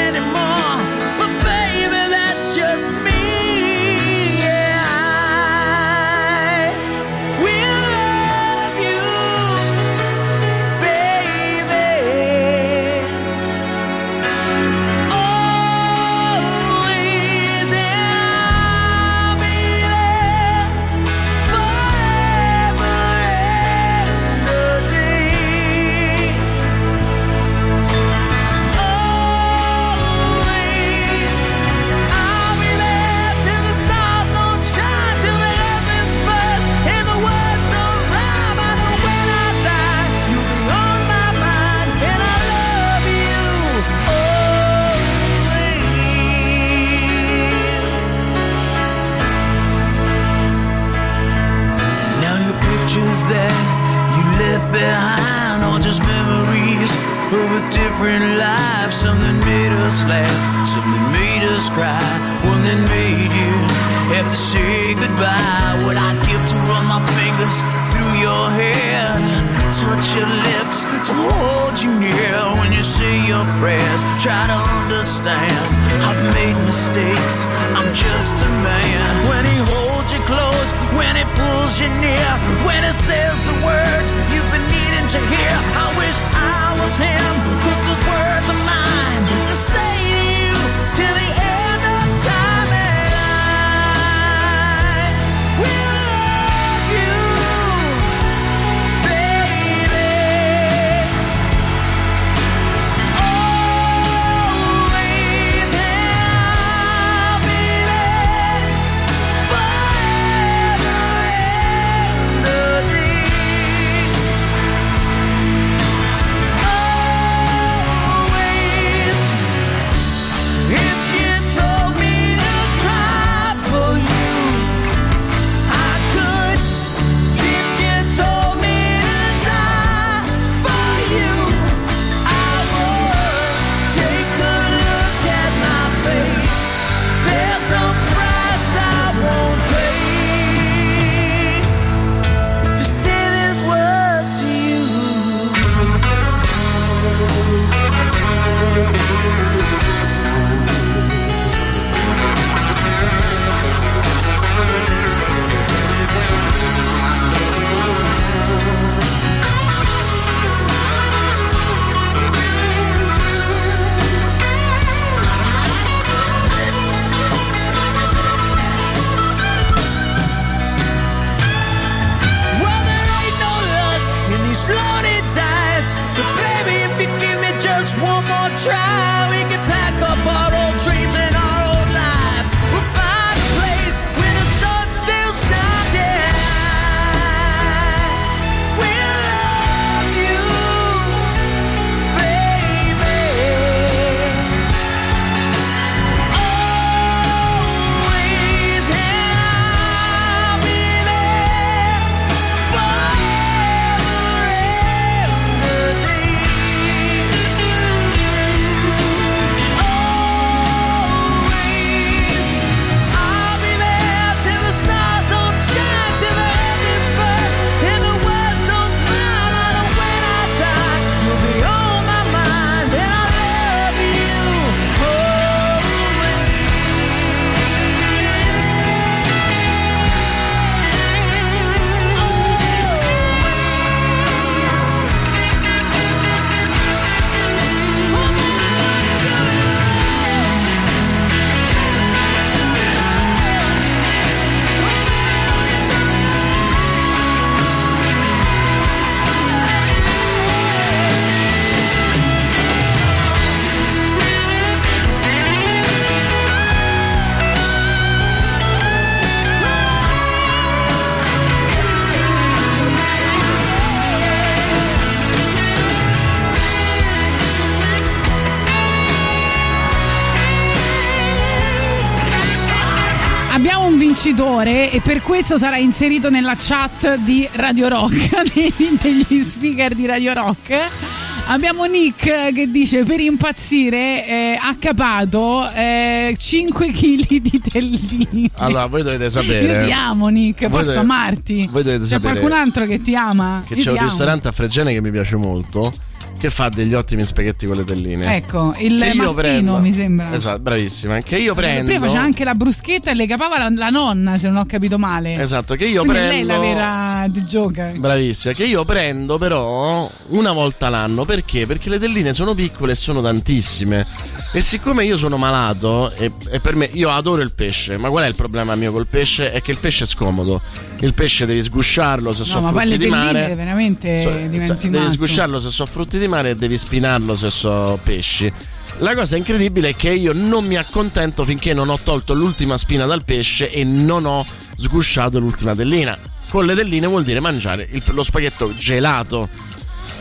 I've made mistakes, vincitore e per questo sarà inserito nella chat di Radio Rock, degli speaker di Radio Rock. Abbiamo Nick che dice per impazzire eh, ha capato eh, 5 kg di telline. Allora, voi dovete sapere. Io ti amo Nick, Voi posso dovete- amarti? voi dovete C'è sapere qualcun altro che ti ama? Che Io c'è un amo. ristorante a Fregene che mi piace molto. Che fa degli ottimi spaghetti con le telline. Ecco, il Che mastino prendo- mi sembra. Esatto, bravissima. Che io prendo. Prima faceva anche la bruschetta e le capava la, la nonna, se non ho capito male. Esatto, che io Quindi prendo. lei è la vera The Joker. Bravissima, che io prendo però una volta l'anno perché? Perché le telline sono piccole e sono tantissime. E siccome io sono malato e, e per me io adoro il pesce, ma qual è il problema mio col pesce? È che il pesce è scomodo. Il pesce devi sgusciarlo se No, so ma poi frutti di telline mare. veramente So- devi sgusciarlo se so frutti di mare e devi spinarlo se so pesci. La cosa incredibile è che io non mi accontento finché non ho tolto l'ultima spina dal pesce e non ho sgusciato l'ultima tellina. Con le telline vuol dire mangiare il- lo spaghetto gelato.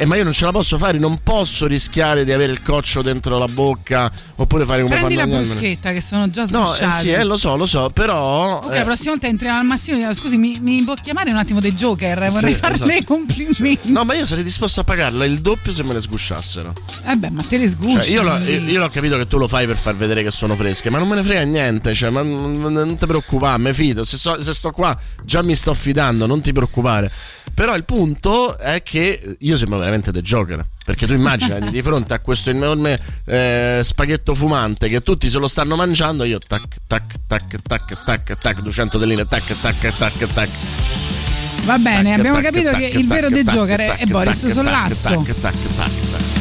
Eh, ma io non ce la posso fare, non posso rischiare di avere il coccio dentro la bocca oppure fare come Prendi la fanno altri. bruschetta che sono già No, eh, sì, eh, lo so, lo so, però. Ok, eh, la prossima volta entriamo al massimo e dico, scusi, mi, mi può chiamare un attimo dei Joker? Vorrei Sì, farle i esatto. complimenti. No, ma io sarei disposto a pagarla il doppio se me le sgusciassero. Eh beh, ma te le sgusci. Cioè, io, l'ho, io- io l'ho capito che tu lo fai per far vedere che sono fresche, ma non me ne frega niente. Cioè, ma non, non ti preoccupare, mi fido. Se, so- se sto qua già mi sto fidando, non ti preoccupare. Però il punto è che io sembro veramente The Joker. Perché tu immaginati di fronte a questo enorme eh, spaghetto fumante che tutti se lo stanno mangiando, io tac, tac, tac, tac, tac, tac, 200 telline, tac, tac, tac, tac. Va bene, tac, abbiamo tac, capito tac, che il vero The Joker è Boris Sollazzo. tac, tac, tac,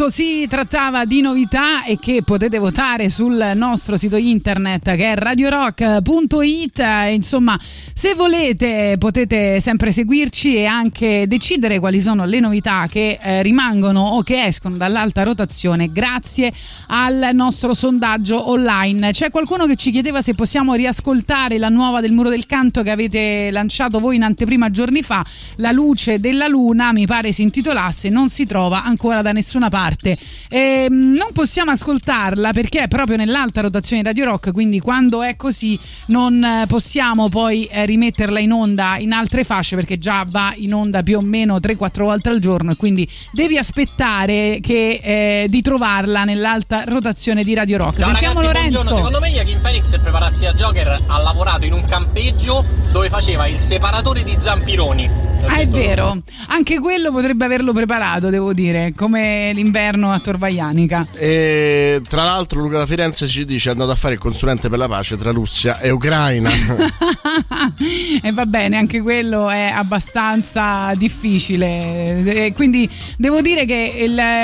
che appunto si trattava di novità e che potete votare sul nostro sito internet che è radiorock.it. Insomma, se volete potete sempre seguirci e anche decidere quali sono le novità che eh, rimangono o che escono dall'alta rotazione grazie al nostro sondaggio online. C'è qualcuno che ci chiedeva se possiamo riascoltare la nuova del Muro del Canto che avete lanciato voi in anteprima giorni fa, La luce della luna, mi pare si intitolasse, non si trova ancora da nessuna parte. Ehm, non possiamo ascoltarla perché è proprio nell'alta rotazione di Radio Rock, quindi quando è così non eh, possiamo poi eh, rimetterla in onda in altre fasce perché già va in onda più o meno 3-4 volte al giorno e quindi devi aspettare che, eh, di trovarla nell'alta rotazione di Radio Rock. Ciao Sentiamo ragazzi, Lorenzo. Secondo me Joaquin Phoenix prepararsi da Joker ha lavorato in un campeggio dove faceva il separatore di zampironi. Ah, è vero, anche quello potrebbe averlo preparato, devo dire, come l'inverno a Torvaianica. E tra l'altro Luca da Firenze ci dice è andato a fare il consulente per la pace tra Russia e Ucraina. e va bene, anche quello è abbastanza difficile. E quindi devo dire che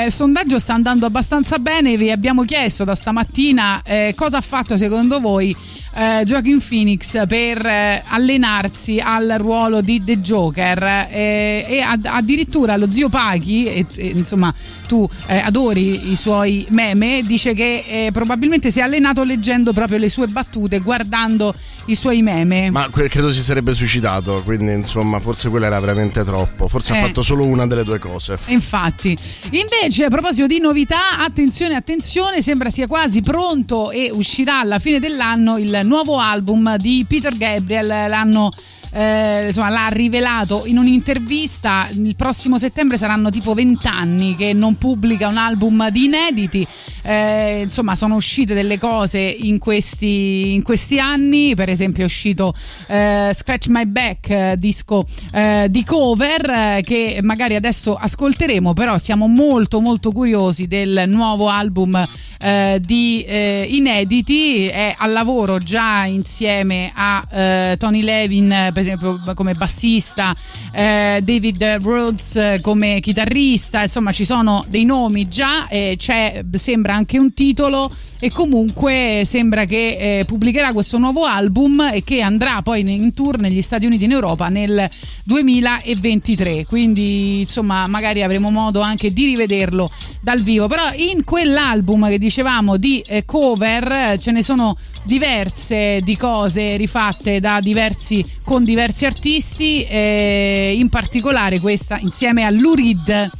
il sondaggio sta andando abbastanza bene. Vi abbiamo chiesto da stamattina eh, cosa ha fatto secondo voi eh, Joaquin Phoenix per eh, allenarsi al ruolo di The Joker eh, e ad- addirittura lo zio Paghi, e, e, insomma tu eh, adori i suoi meme, dice che eh, probabilmente si è allenato leggendo proprio le sue battute, guardando i suoi meme. Ma credo si sarebbe suicidato, quindi insomma forse quello era veramente troppo. Forse Eh. ha fatto solo una delle due cose. Infatti, invece a proposito di novità, attenzione, attenzione, sembra sia quasi pronto e uscirà alla fine dell'anno il nuovo album di Peter Gabriel. L'hanno eh, insomma, l'ha rivelato in un'intervista. Il prossimo settembre saranno tipo 20 anni che non pubblica un album di inediti. Eh, insomma, sono uscite delle cose in questi, in questi anni. Per esempio, è uscito eh, Scratch My Back, eh, disco eh, di cover eh, che magari adesso ascolteremo. Però siamo molto, molto curiosi del nuovo album di inediti. È al lavoro già insieme a Tony Levin, per esempio, come bassista, eh, David Rhodes eh, come chitarrista. Insomma, ci sono dei nomi già. eh, sembra anche un titolo. E comunque sembra che eh, pubblicherà questo nuovo album e che andrà poi in tour negli Stati Uniti in Europa nel 2023. Quindi, insomma, magari avremo modo anche di rivederlo dal vivo. Però in quell'album che dicevamo di eh, cover eh, ce ne sono diverse di cose rifatte da diversi con diversi artisti, eh, in particolare questa insieme a Lurid.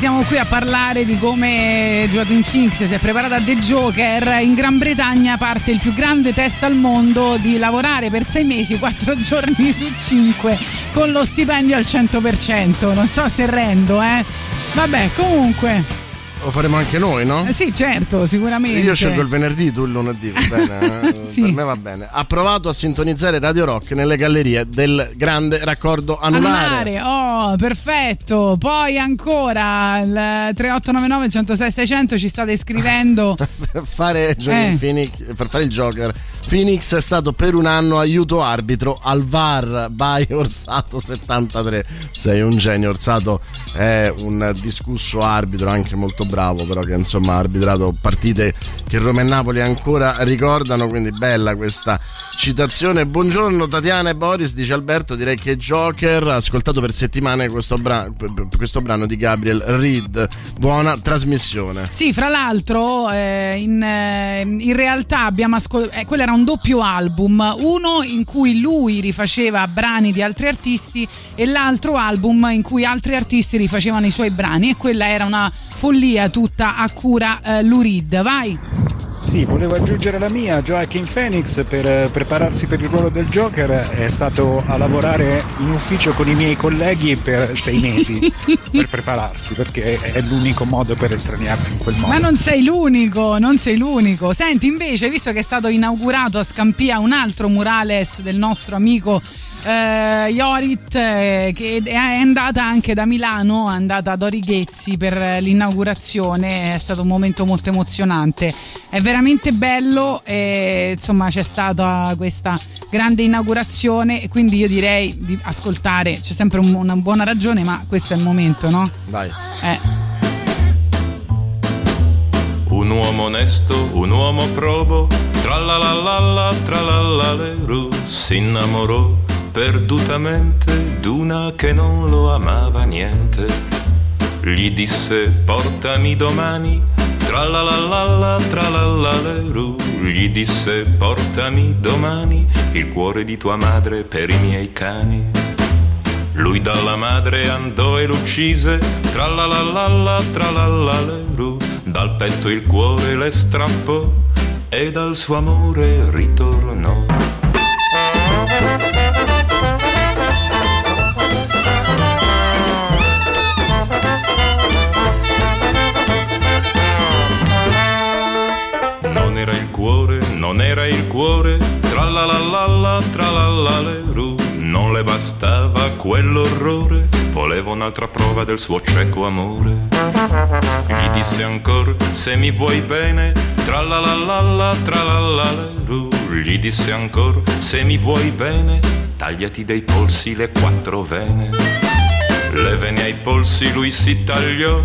Siamo qui a parlare di come Joaquin Phoenix si è preparata a The Joker. In Gran Bretagna parte il più grande test al mondo di lavorare per sei mesi, quattro giorni su cinque, con lo stipendio al 100%. Non so se rendo, eh. Vabbè, comunque. Lo faremo anche noi, no? Eh sì, certo, sicuramente. Io scelgo il venerdì, tu il lunedì, va bene? eh? Sì. Per me va bene. Ha provato a sintonizzare Radio Rock nelle gallerie del grande raccordo anulare. Anulare, oh, perfetto. Poi ancora il 3899 106 600 ci state scrivendo. per, fare Joaquin Eh. Phoenix- per fare il Joker, Phoenix è stato per un anno aiuto arbitro al VAR by Orsato 73. Sei un genio, Orsato è un discusso arbitro, anche molto bravo, però che insomma ha arbitrato partite che Roma e Napoli ancora ricordano, quindi bella questa citazione. Buongiorno Tatiana e Boris, dice Alberto, direi che Joker ha ascoltato per settimane questo, bra- questo brano di Gabriel Reed. Buona trasmissione. Sì, fra l'altro, eh, in, eh, in realtà abbiamo ascoltato. quello era un doppio album, uno in cui lui rifaceva brani di altri artisti e l'altro album in cui altri artisti rifacevano i suoi brani. E quella era una follia tutta a cura eh, Lurid. Vai! Sì, volevo aggiungere la mia. Joaquin Phoenix per eh, prepararsi per il ruolo del Joker è stato a lavorare in ufficio con i miei colleghi per sei mesi per prepararsi, perché è l'unico modo per estraniarsi in quel modo. Ma non sei l'unico, non sei l'unico. Senti, invece, visto che è stato inaugurato a Scampia un altro murales del nostro amico eh, Iorit, eh, che è andata anche da Milano, è andata ad Orighezzi per l'inaugurazione, è stato un momento molto emozionante. È veramente bello e insomma c'è stata questa grande inaugurazione e quindi io direi di ascoltare, c'è sempre un- una buona ragione, ma questo è il momento, no? Vai. Eh. Un uomo onesto, un uomo probo, tralalala, tralalaru, si innamorò perdutamente d'una che non lo amava niente. Gli disse portami domani, tralalala, tralalaru, gli disse portami domani il cuore di tua madre per i miei cani. Lui dalla madre andò e l'uccise, tralalala, tralalaru, dal petto il cuore le strappò e dal suo amore ritornò. Era il cuore, tralalala, tralalaleru, non le bastava quell'orrore, voleva un'altra prova del suo cieco amore. Gli disse ancora, se mi vuoi bene, tralalala, tralalaleru, gli disse ancora, se mi vuoi bene, tagliati dai polsi le quattro vene. Le vene ai polsi lui si tagliò,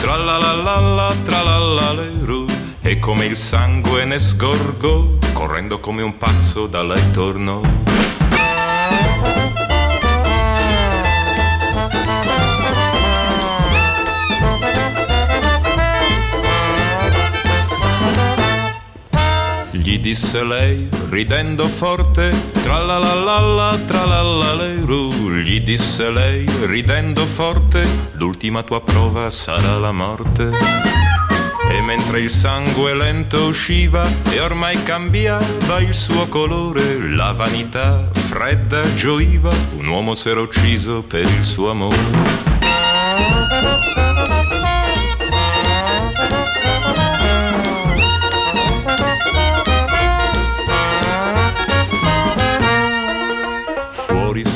tralalala, tralalaleru, e come il sangue ne sgorgò, correndo come un pazzo da lei tornò. Gli disse lei, ridendo forte, tralalala, tralalaleru, gli disse lei, ridendo forte, l'ultima tua prova sarà la morte. E mentre il sangue lento usciva e ormai cambiava il suo colore, la vanità fredda gioiva, un uomo s'era ucciso per il suo amore.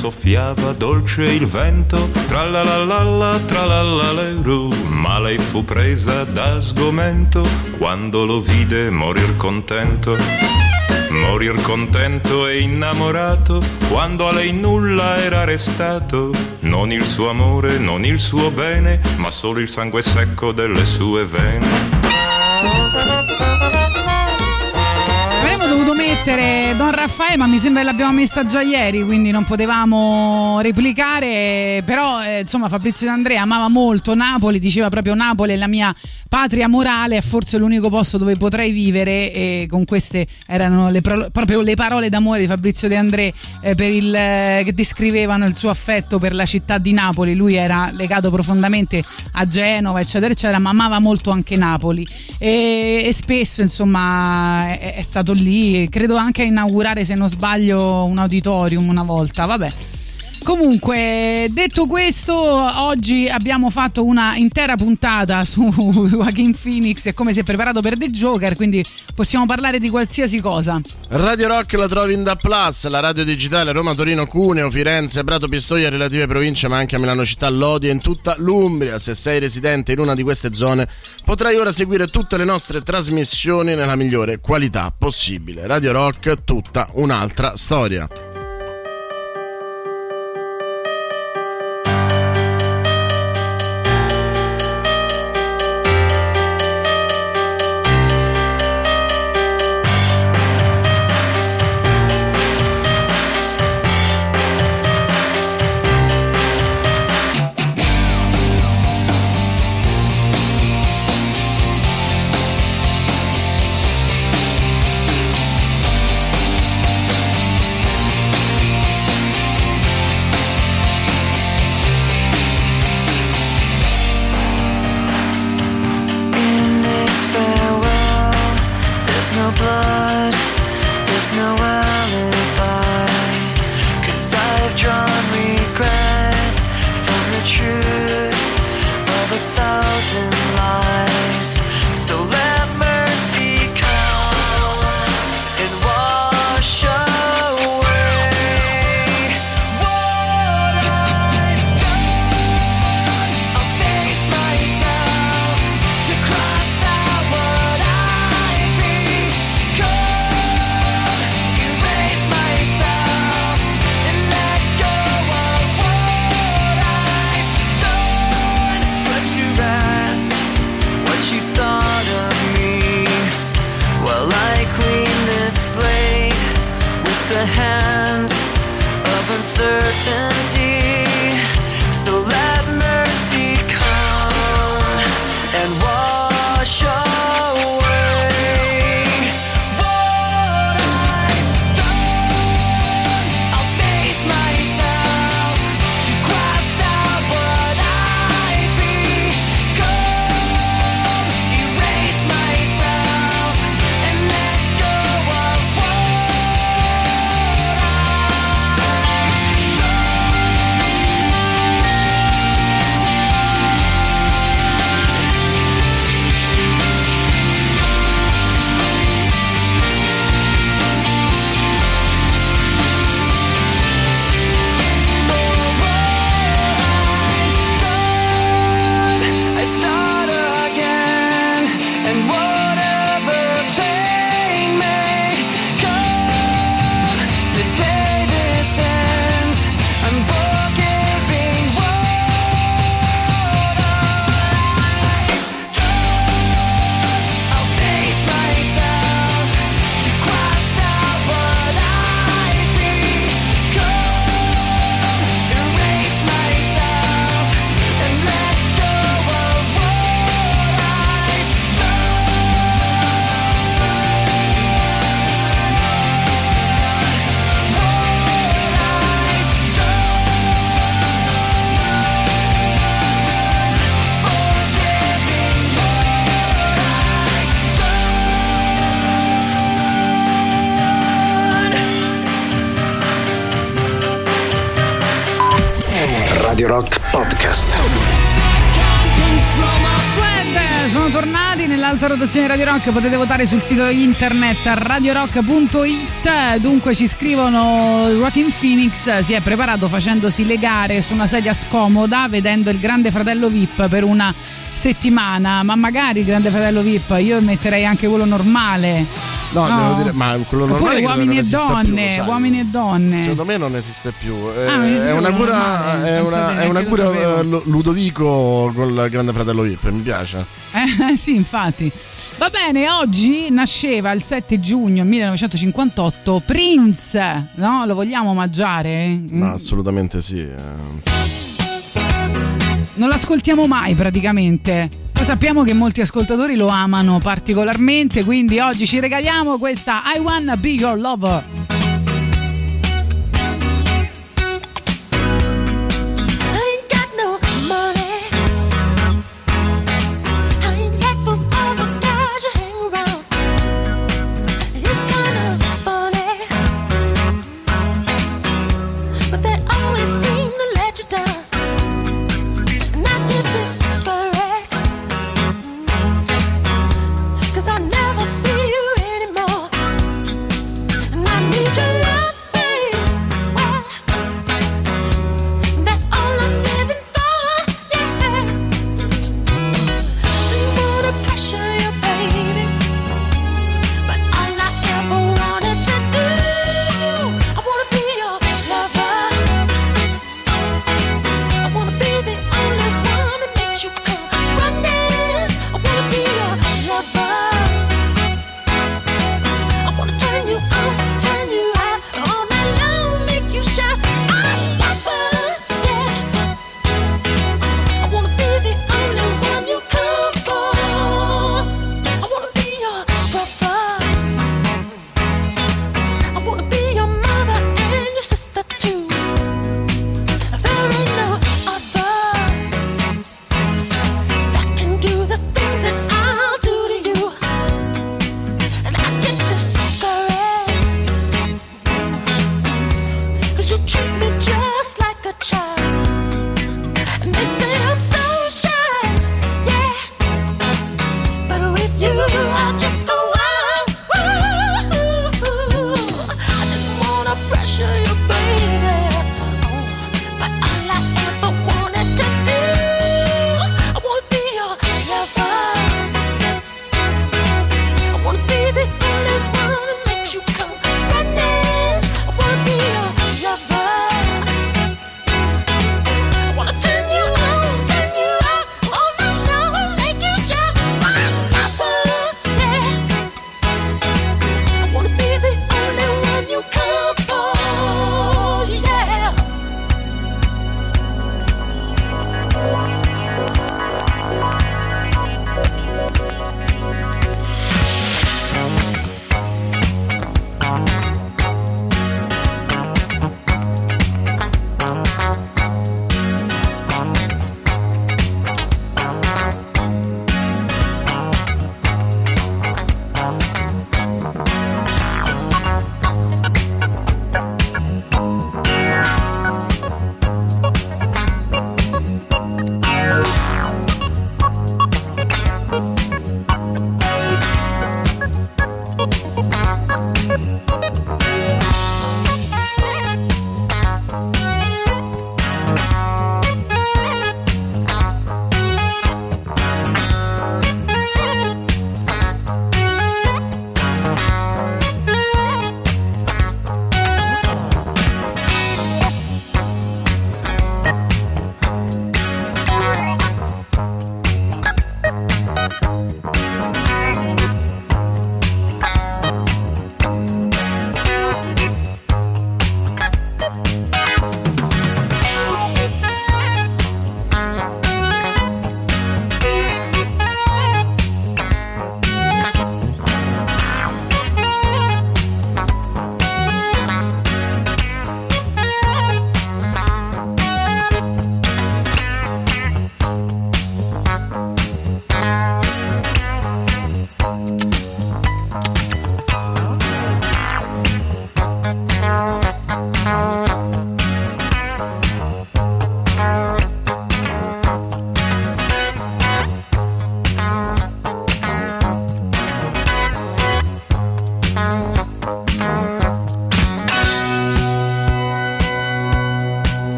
Soffiava dolce il vento, tralalala, tralalaleru, ma lei fu presa da sgomento quando lo vide morir contento. Morir contento e innamorato quando a lei nulla era restato, non il suo amore, non il suo bene, ma solo il sangue secco delle sue vene. Mettere Don Raffaele, ma mi sembra che l'abbiamo messa già ieri, quindi non potevamo replicare. Però, eh, insomma, Fabrizio D'Andrea amava molto Napoli, diceva proprio Napoli è la mia patria morale, è forse l'unico posto dove potrei vivere. E con queste erano le pro- proprio le parole d'amore di Fabrizio De André eh, il, eh, che descrivevano il suo affetto per la città di Napoli. Lui era legato profondamente a Genova, eccetera, eccetera, ma amava molto anche Napoli. E, e spesso, insomma, è, è stato lì, credo anche a inaugurare, se non sbaglio, un auditorium una volta. Vabbè. Comunque, detto questo, oggi abbiamo fatto una intera puntata su Joaquin Phoenix e come si è preparato per The Joker, quindi possiamo parlare di qualsiasi cosa. Radio Rock la trovi in Da Plus, la radio digitale Roma, Torino, Cuneo, Firenze, Prato, Pistoia relative province, ma anche a Milano Città, Lodi e in tutta l'Umbria. Se sei residente in una di queste zone, potrai ora seguire tutte le nostre trasmissioni nella migliore qualità possibile. Radio Rock, tutta un'altra storia. Rotazione Radio Rock, potete votare sul sito internet radiorock.it. Dunque ci scrivono Joaquin Phoenix si è preparato facendosi legare su una sedia scomoda vedendo il grande fratello VIP per una settimana, ma magari il grande fratello VIP, io metterei anche quello normale. No, No. devo dire, ma quello normale Oppure uomini e più, donne, sai. uomini e donne. Secondo me non esiste più. Eh, Ah, esiste è più, una cura, normale. è una, è una cura eh, Lu- Ludovico col grande fratello VIP, mi piace. Eh, sì, infatti. Va bene, oggi nasceva il 7 giugno 1958 Prince, no? Lo vogliamo omaggiare? Ma assolutamente sì. eh. Non lo ascoltiamo mai praticamente. Sappiamo che molti ascoltatori lo amano particolarmente, quindi oggi ci regaliamo questa I Wanna Be Your Lover.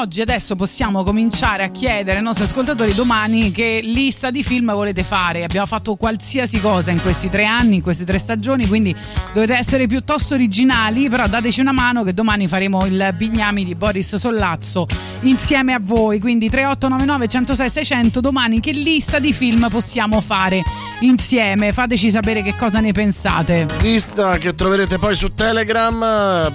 Oggi adesso possiamo cominciare a chiedere ai nostri ascoltatori domani che lista di film volete fare. Abbiamo fatto qualsiasi cosa in questi tre anni, in queste tre stagioni, quindi dovete essere piuttosto originali, però dateci una mano che domani faremo il Bignami di Boris Sollazzo insieme a voi. Quindi 3899 106 600 domani che lista di film possiamo fare insieme? Fateci sapere che cosa ne pensate. Lista che troverete poi su Telegram,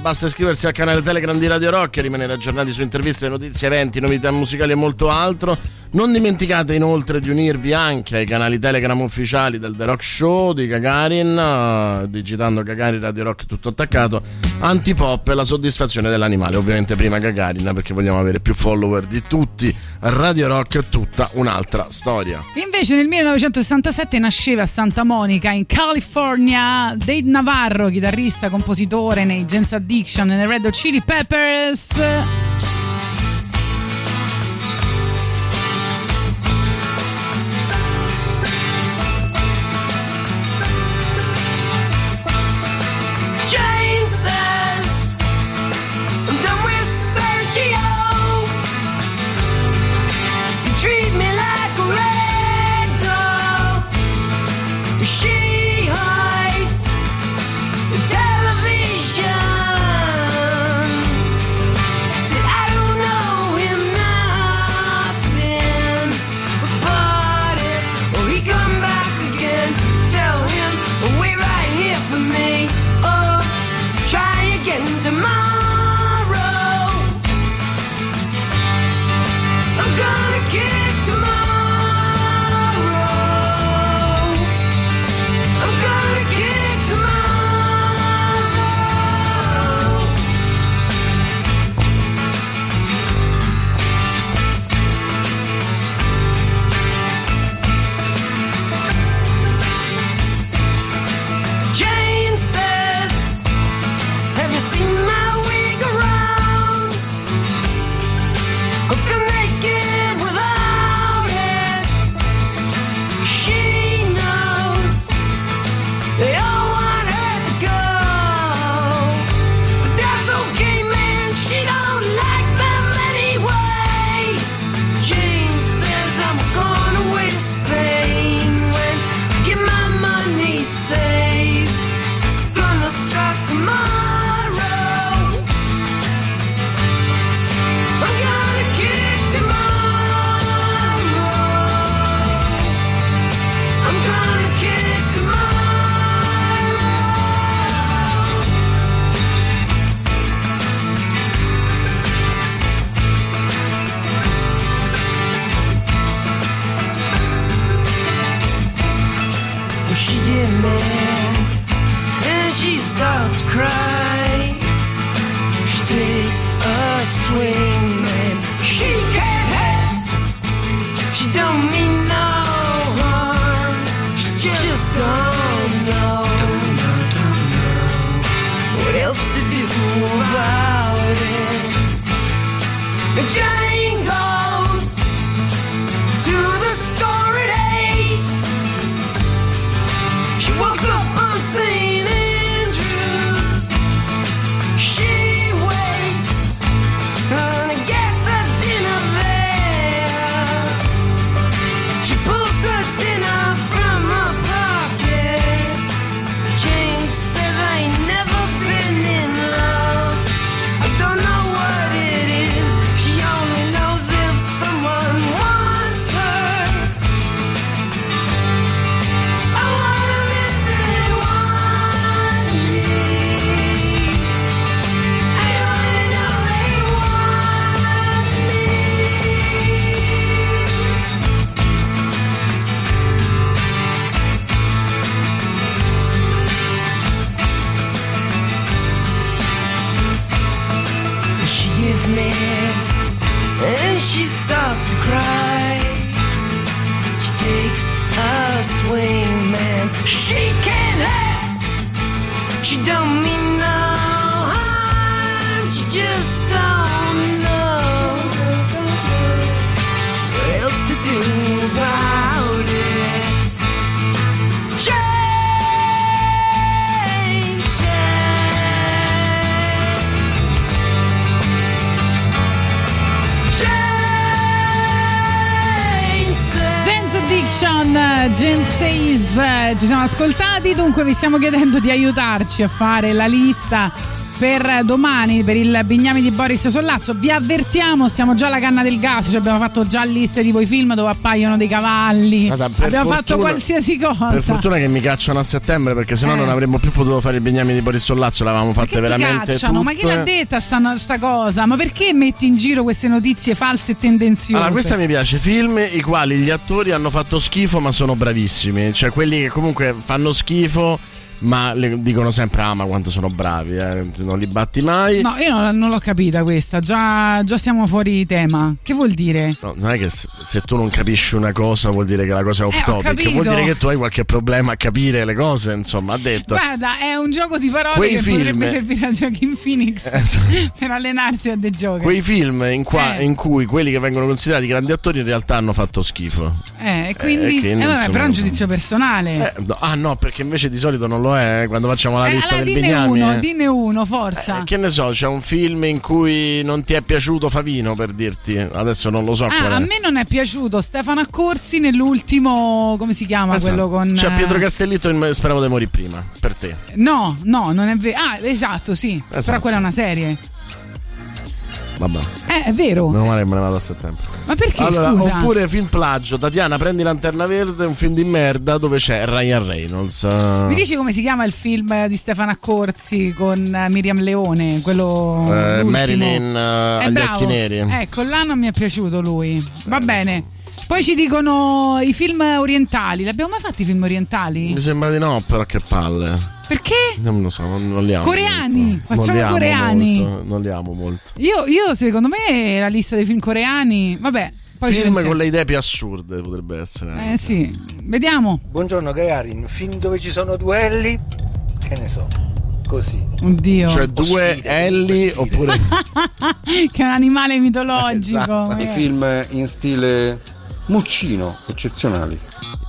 basta iscriversi al canale Telegram di Radio Rock e rimanere aggiornati su interviste, notizie, eventi, novità musicali e molto altro. Non dimenticate inoltre di unirvi anche ai canali Telegram ufficiali del The Rock Show di Gagarin, eh, digitando Gagarin Radio Rock tutto attaccato, Antipop e la soddisfazione dell'animale, ovviamente prima Gagarin perché vogliamo avere più follower di tutti. Radio Rock è tutta un'altra storia. Invece nel 1967 nasceva a Santa Monica, in California, Dave Navarro, chitarrista, compositore nei Gens Addiction e nei Red Hot Chili Peppers. Stiamo chiedendo di aiutarci a fare la lista per domani per il Bignami di Boris Sollazzo. Vi avvertiamo, siamo già alla canna del gas, cioè abbiamo fatto già liste di voi film dove appaiono dei cavalli. Guarda, abbiamo fatto fortuna- qualsiasi cosa. Per fortuna che mi cacciano a settembre perché sennò Eh. non avremmo più potuto fare il Bignami di Boris Sollazzo, l'avevamo ti veramente cacciano? Ma chi tutte. l'ha detta sta, sta cosa? Ma perché metti in giro queste notizie false e tendenziose? Allora, questa mi piace, film i quali gli attori hanno fatto schifo ma sono bravissimi, cioè quelli che comunque fanno schifo ma le dicono sempre ah ma quanto sono bravi, eh, non li batti mai. No, io non, non l'ho capita questa, già, già siamo fuori tema. Che vuol dire? No, non è che se, se tu non capisci una cosa vuol dire che la cosa è off Eh, topic, vuol dire che tu hai qualche problema a capire le cose, insomma, ha detto. Guarda, è un gioco di parole Quei che film- potrebbe servire a Joaquin Phoenix Esatto. per allenarsi a dei giochi. Quei film in, qua- Eh. in cui quelli che vengono considerati grandi attori in realtà hanno fatto schifo. Eh, quindi, Eh, quindi, eh, vabbè, insomma, però è un giudizio personale. Eh, no, ah no, perché invece di solito non lo è eh, quando facciamo la Eh, lista allora del dinne Bignami. uno, eh. dinne uno, forza. Eh, che ne so, c'è un film in cui non ti è piaciuto Favino per dirti. Adesso non lo so Ah, a me non è piaciuto Stefano Accorsi nell'ultimo, come si chiama Esatto. quello con... C'è Pietro eh, Castellitto in Speravo di morire prima, per te. No, no, non è vero. Ah, esatto, sì. Però Esatto. quella è una serie. Vabbè. Eh, è vero. Meno male che me ne vado a settembre. Ma perché, allora, scusa? oppure film plagio, Tatiana prendi Lanterna Verde, un film di merda dove c'è Ryan Reynolds. eh, Mi dici come si chiama il film di Stefano Accorsi con eh, Miriam Leone? Quello. eh? Marilyn eh, Eh, agli bravo. occhi neri. Ecco, là non mi è piaciuto lui. Va bene. Poi ci dicono i film orientali. L'abbiamo mai fatti i film orientali? Mi sembra di no, però che palle. Perché? Non lo so, non, non li amo. Coreani, molto. facciamo non coreani. molto, non li amo molto. Io, io, secondo me, la lista dei film coreani. Vabbè, poi film con le idee più assurde potrebbe essere. Eh sì, vediamo. Buongiorno Gagarin, film dove ci sono duelli? Che ne so, così. Oddio. Cioè due Ellie oppure che è un animale mitologico. Esatto. magari. film in stile Muccino, eccezionali.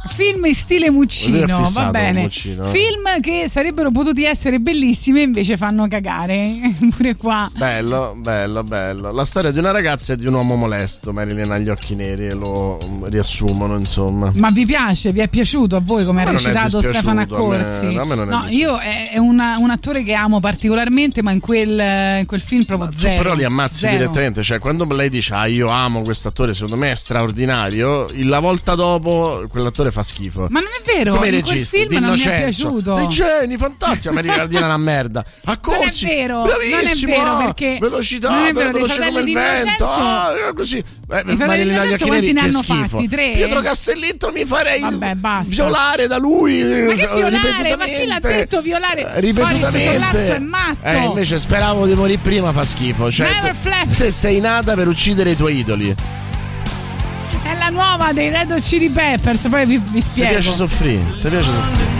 Film in stile Muccino, fissato va bene. Muccino, eh. Film che sarebbero potuti essere bellissimi e invece fanno cagare. Pure qua. Bello, bello, bello. La storia di una ragazza e di un uomo molesto. Marilyn ha gli occhi neri e lo mm, riassumono, insomma. Ma vi piace? Vi è piaciuto a voi come ha recitato Stefano dispiaciuto, a me- Accorsi? a me no, io è, è una- un attore che amo particolarmente, ma in quel, in quel film proprio Tu zero. però li ammazzi Zero. direttamente, cioè quando lei dice ah io amo questo attore, secondo me è straordinario, la volta dopo quell'attore fa schifo. Ma non è vero, Come i registi, film Di non mi è piaciuto. Dei geni, fantastico, ma Ricardina è una merda. Accorsi, Non è vero, non è bravissimo, vero, ah, perché velocità, non è vero, veloce come fratelli il vento, ah, così. Eh, fratelli Marilyn di agli Innocenzo occhi quanti ne hanno fatti? Tre? Pietro Castellitto mi farei Vabbè, basta. violare da lui. Ma che eh, violare? Ma chi l'ha detto violare? Eh, Ripetutamente. Boris Sollazzo è matto. Eh, invece speravo di morire prima, fa schifo. Cioè, Never flap. te sei nata per uccidere i tuoi idoli. È la nuova dei Red Hot Chili Peppers, poi vi, vi Ti spiego. piace soffrire? Ti piace soffrire?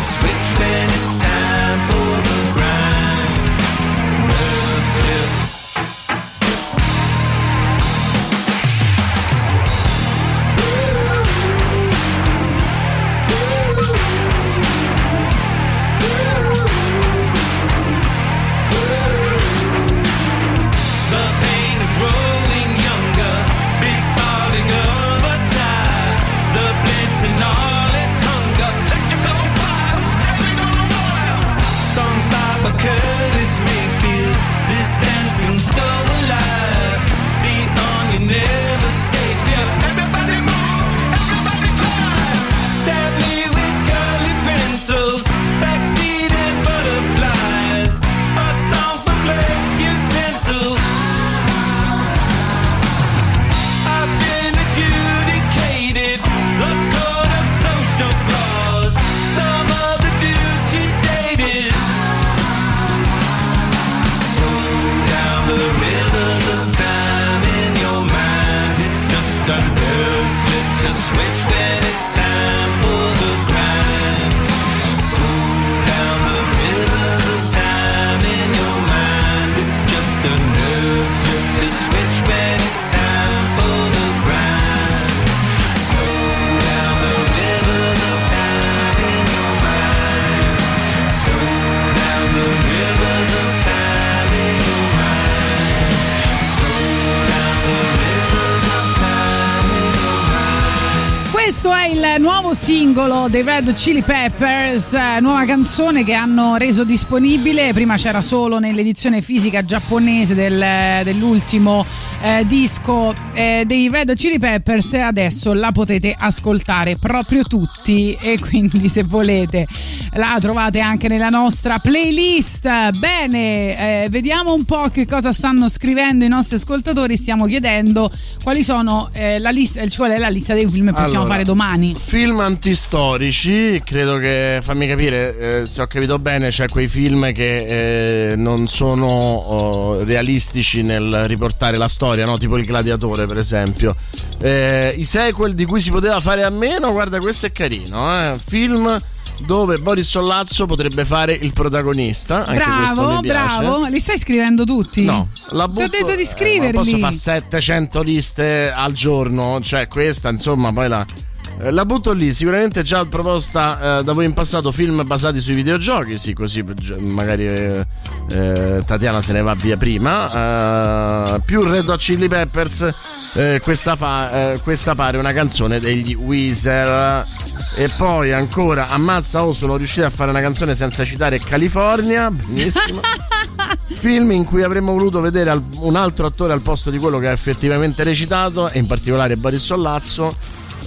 sweet switch, way? Singolo dei Red Chili Peppers, eh, nuova canzone che hanno reso disponibile. Prima c'era solo nell'edizione fisica giapponese del- dell'ultimo eh, disco eh, dei Red Chili Peppers adesso la potete ascoltare proprio tutti e quindi se volete la trovate anche nella nostra playlist. Bene, eh, vediamo un po' che cosa stanno scrivendo i nostri ascoltatori. Stiamo chiedendo quali sono eh, la lista, cioè qual è la lista dei film che possiamo Allora, fare domani. Film antistorici, credo che fammi capire eh, se ho capito bene, c'è quei film che non sono oh, realistici nel riportare la storia, no? tipo Il Gladiatore, per esempio. Eh, I sequel di cui si poteva fare a meno, guarda, questo è carino, eh? Film dove Boris Sollazzo potrebbe fare il protagonista. Anche Bravo, bravo. Li stai scrivendo tutti? No, la Ti ho butto- detto di eh, scriverli. posso fare 700 liste al giorno, cioè questa, insomma, poi la. Eh, La butto lì, sicuramente già proposta eh, da voi in passato film basati sui videogiochi, sì, così magari eh, eh, Tatiana se ne va via prima. Eh, più Red Hot Chili Peppers, questa, fa, questa pare una canzone degli Weezer. E poi ancora, ammazza, oh, sono riuscito a fare una canzone senza citare California, benissimo. Film in cui avremmo voluto vedere un altro attore al posto di quello che ha effettivamente recitato, e in particolare Boris Sollazzo.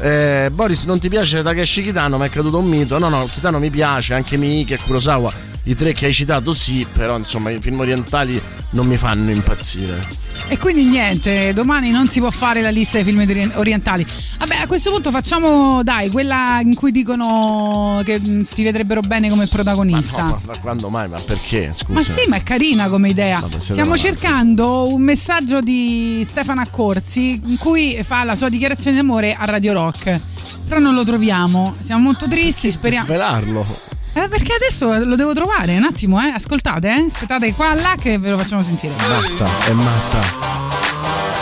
Eh, Boris, non ti piace Takeshi Kitano? Ma è caduto un mito. No, no, Kitano mi piace, anche Miki e Kurosawa. I tre che hai citato, sì, però insomma i film orientali non mi fanno impazzire. E quindi niente, domani non si può fare la lista dei film ori- orientali. Vabbè, a questo punto facciamo, dai, quella in cui dicono che mh, ti vedrebbero bene come protagonista. Ma, no, ma- ma quando mai? Ma perché? Scusa. Ma sì, ma è carina come idea. Vabbè, Stiamo cercando un messaggio di Stefano Accorsi in cui fa la sua dichiarazione d'amore a Radio Rock. Però non lo troviamo. Siamo molto tristi, speriamo. Svelarlo. Eh, perché adesso lo devo trovare, un attimo, eh. Ascoltate, eh. Aspettate qua là che ve lo facciamo sentire. Matta, è matta.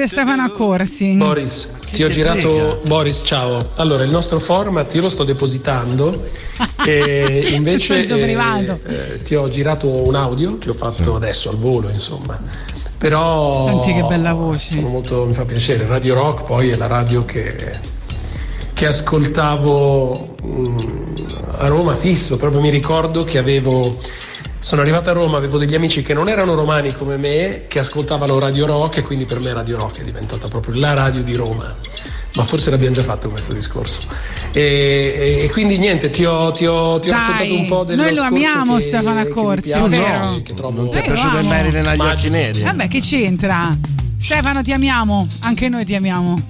Sentite Stefano Accorsi. Boris, ti ho girato. Boris, ciao. Allora, il nostro format io lo sto depositando e invece privato. eh, ti ho girato un audio che ho fatto adesso al volo, insomma. Però Senti che bella voce. sono molto, mi fa piacere. Radio Rock poi è la radio che, che ascoltavo mm, a Roma fisso, proprio mi ricordo che avevo sono arrivato a Roma, avevo degli amici che non erano romani come me, che ascoltavano Radio Rock e quindi per me Radio Rock è diventata proprio la radio di Roma. Ma forse l'abbiamo già fatto questo discorso. E, e- e quindi niente, ti ho, ti ho- ti ho raccontato un po' del noi lo amiamo che, Stefano che Accorsi, piace, vero? che trovo Non ti è piaciuto il. Marilyn agli occhi neri? Vabbè, che c'entra? Stefano, ti amiamo. Anche noi ti amiamo.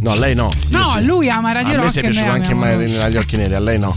No, lei no. Io No, sì. lui ama Radio A me Rock si è e noi piaciuto anche Marilyn agli occhi neri, a lei no.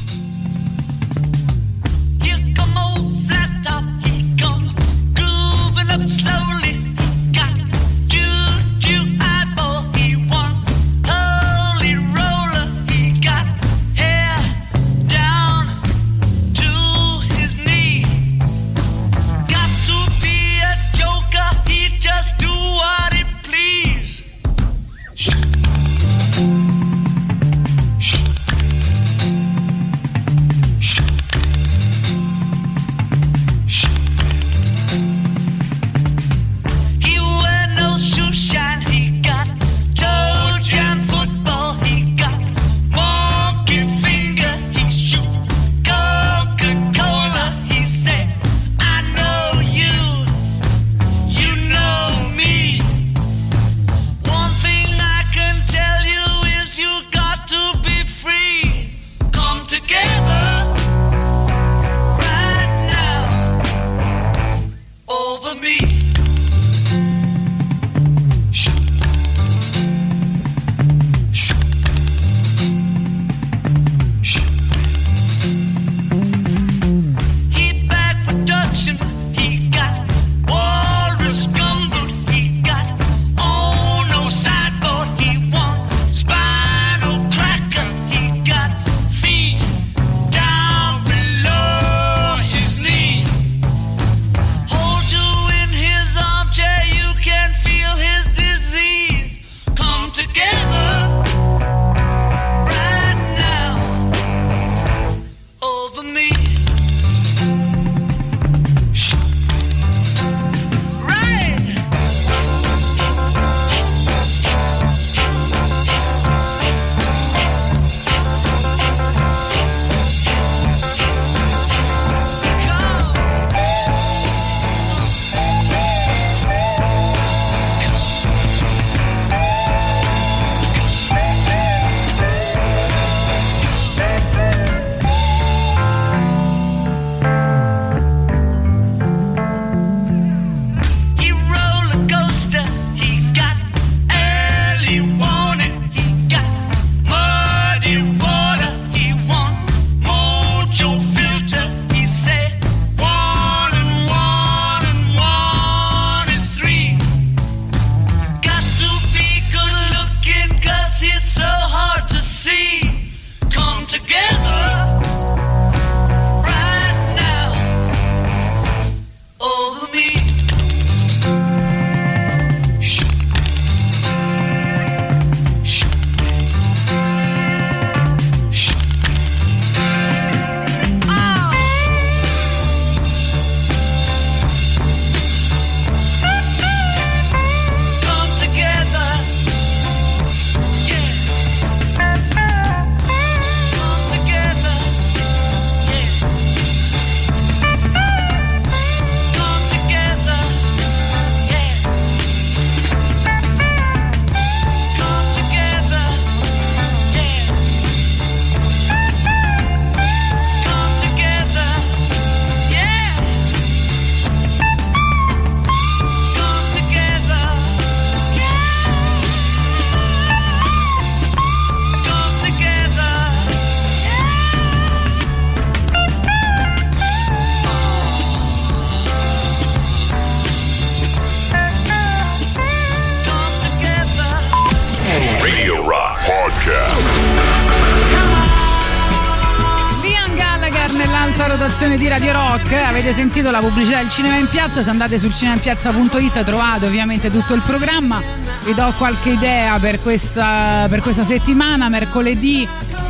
Avete sentito la pubblicità del Cinema in Piazza? Se andate sul cinemainpiazza.it trovate ovviamente tutto il programma. Vi do qualche idea per questa, per questa settimana. Mercoledì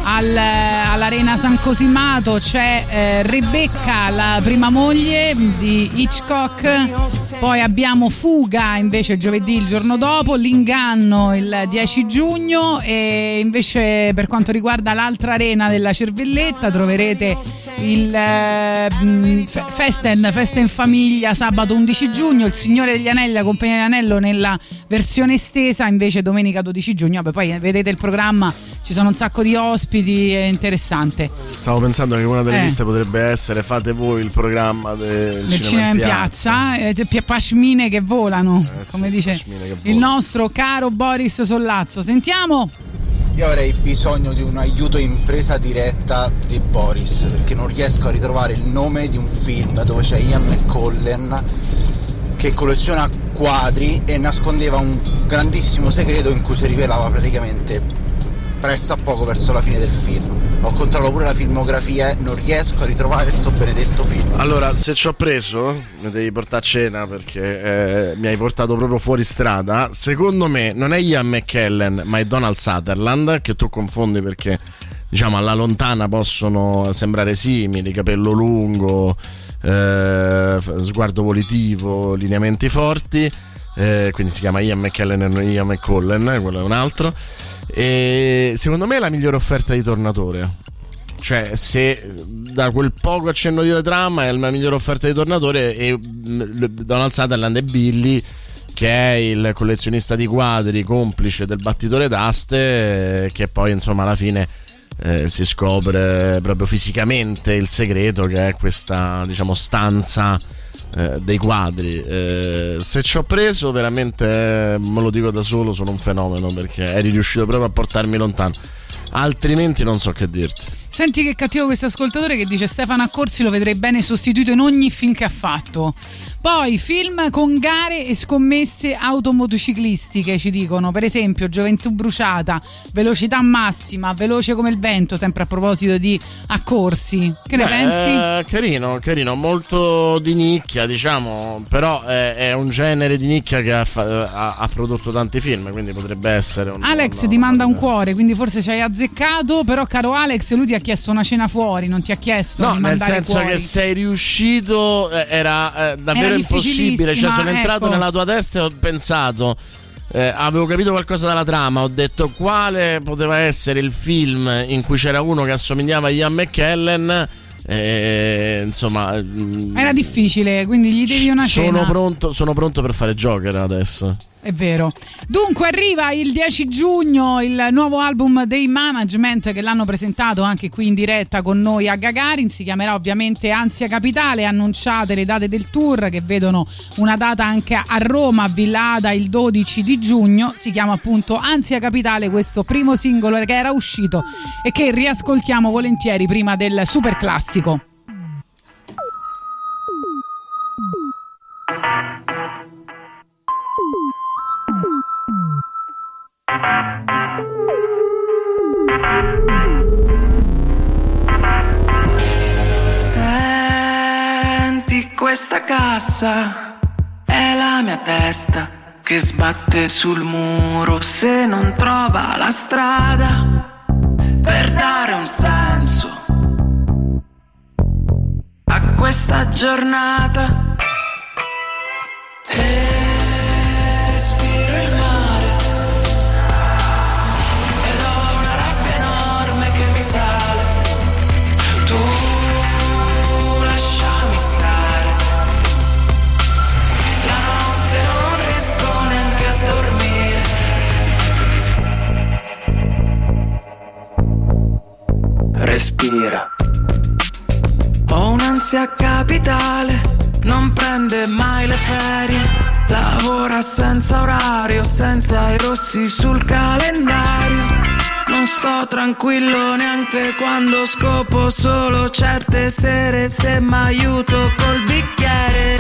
al- all'Arena San Cosimato c'è eh, Rebecca, la prima moglie di Hitchcock. Poi abbiamo Fuga invece giovedì il giorno dopo, L'inganno il 10 giugno e invece per quanto riguarda l'altra arena della Cervelletta troverete il eh, Fe- Festen, Festa in famiglia sabato 11 giugno, il Signore degli Anelli, la Compagnia degli Anello nella versione estesa invece domenica 12 giugno. Vabbè, poi vedete il programma, ci sono un sacco di ospiti, è interessante. Stavo pensando che una delle Eh. liste potrebbe essere fate voi il programma del Nel cinema in piazza, eh, pi- pashmine che volano, come dice che il volano. nostro caro Boris Sollazzo. Sentiamo. Io avrei bisogno di un aiuto in presa diretta di Boris perché non riesco a ritrovare il nome di un film dove c'è Ian McCollen che colleziona quadri e nascondeva un grandissimo segreto in cui si rivelava praticamente presso a poco verso la fine del film. Ho controllato pure la filmografia e non riesco a ritrovare sto benedetto film. Allora, se ci ho preso, mi devi portare a cena perché eh, mi hai portato proprio fuori strada. Secondo me non è Ian McKellen, ma è Donald Sutherland, che tu confondi perché, diciamo, alla lontana possono sembrare simili, capello lungo, eh, sguardo volitivo, lineamenti forti. eh, quindi si chiama Ian McKellen e non Ian McCollen, quello è un altro. E secondo me è la migliore offerta di Tornatore. Cioè, se da quel poco accenno di trama è la migliore offerta di Tornatore e mm, Donald Sutherland e Billy che è il collezionista di quadri, complice del battitore d'aste, che poi insomma alla fine eh, si scopre proprio fisicamente il segreto che è questa diciamo stanza eh, dei quadri. Eh, se ci ho preso veramente, eh, me lo dico da solo, sono un fenomeno perché eri riuscito proprio a portarmi lontano. Altrimenti non so che dirti. Senti che cattivo questo ascoltatore che dice Stefano Accorsi lo vedrei bene sostituito in ogni film che ha fatto. Poi film con gare e scommesse automotociclistiche ci dicono, per esempio Gioventù bruciata, velocità massima, veloce come il vento, sempre a proposito di Accorsi. Che ne Beh, pensi? eh, carino, carino, molto di nicchia, diciamo, però è, è un genere di nicchia che ha, ha- ha prodotto tanti film, quindi potrebbe essere un... Alex ti manda un cuore, quindi forse ci hai azzeccato, però caro Alex lui ti ha chiesto una cena fuori, non ti ha chiesto No, nel senso che sei riuscito, eh, era eh, davvero Era impossibile. Cioè, sono difficilissima, entrato ecco. nella tua testa e ho pensato. eh, avevo capito qualcosa dalla trama, ho detto quale poteva essere il film in cui c'era uno che assomigliava a Ian McKellen. E, insomma, mm, Era difficile, quindi gli devi una sono cena. pronto, sono pronto per fare Joker adesso. È vero. Dunque arriva il 10 giugno il nuovo album dei Management che l'hanno presentato anche qui in diretta con noi a Gagarin. Si chiamerà ovviamente Ansia Capitale. Annunciate le date del tour che vedono una data anche a Roma, a Villada il 12 di giugno. Si chiama appunto Ansia Capitale, questo primo singolo che era uscito e che riascoltiamo volentieri prima del super classico. Senti questa cassa, è la mia testa che sbatte sul muro se non trova la strada per dare un senso a questa giornata. E Respira. Ho un'ansia capitale, non prende mai le ferie. Lavora senza orario, senza i rossi sul calendario. Non sto tranquillo neanche quando scopo solo certe sere se m'aiuto col bicchiere.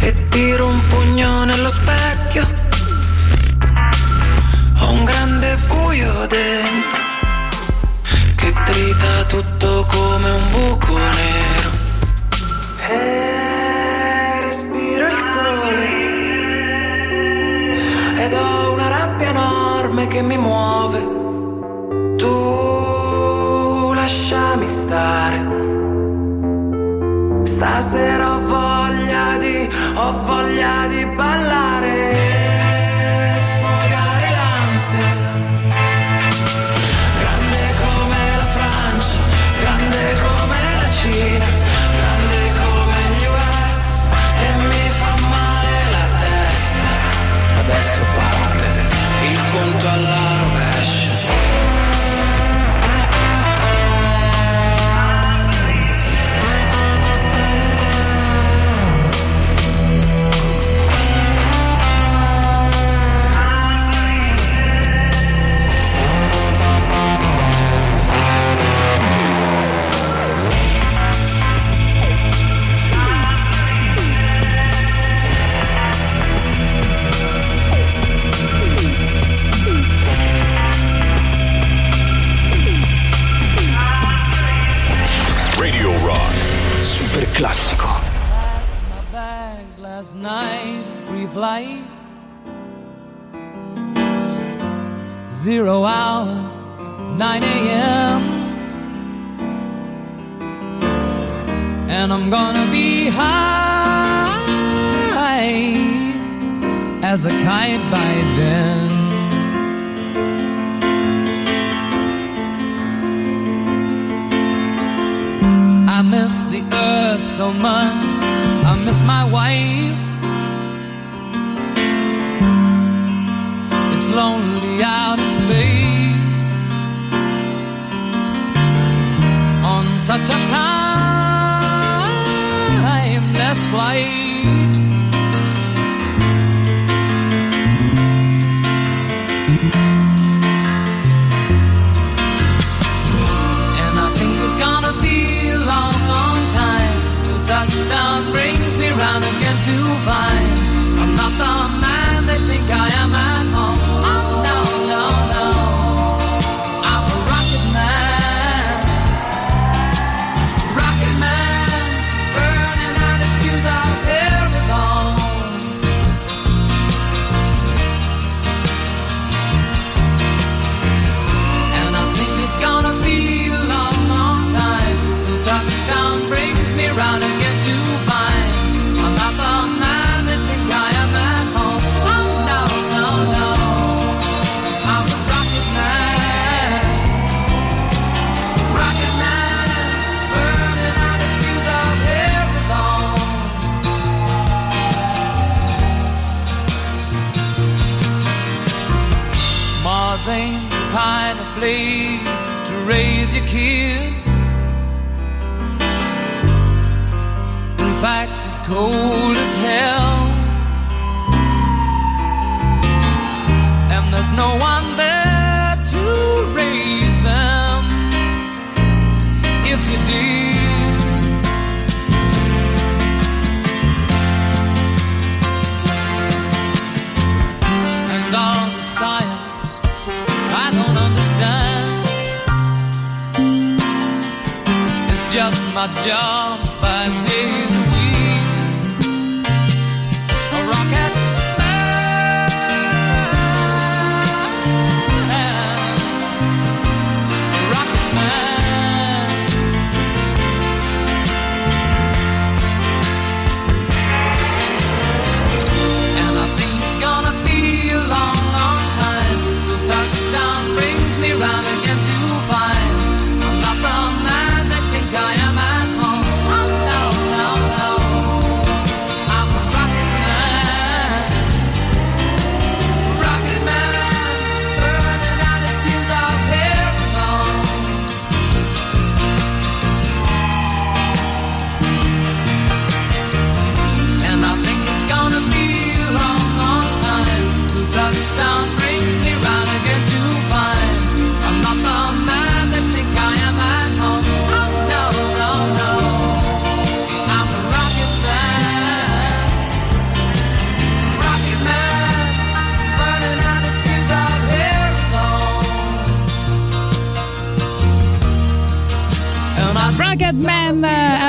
e tiro un pugno nello specchio. Ho un grande buio dentro che trita tutto come un buco nero. E respiro il sole ed ho una rabbia enorme che mi muove. Tu lasciami stare Stasera ho voglia di, ho voglia di ballare.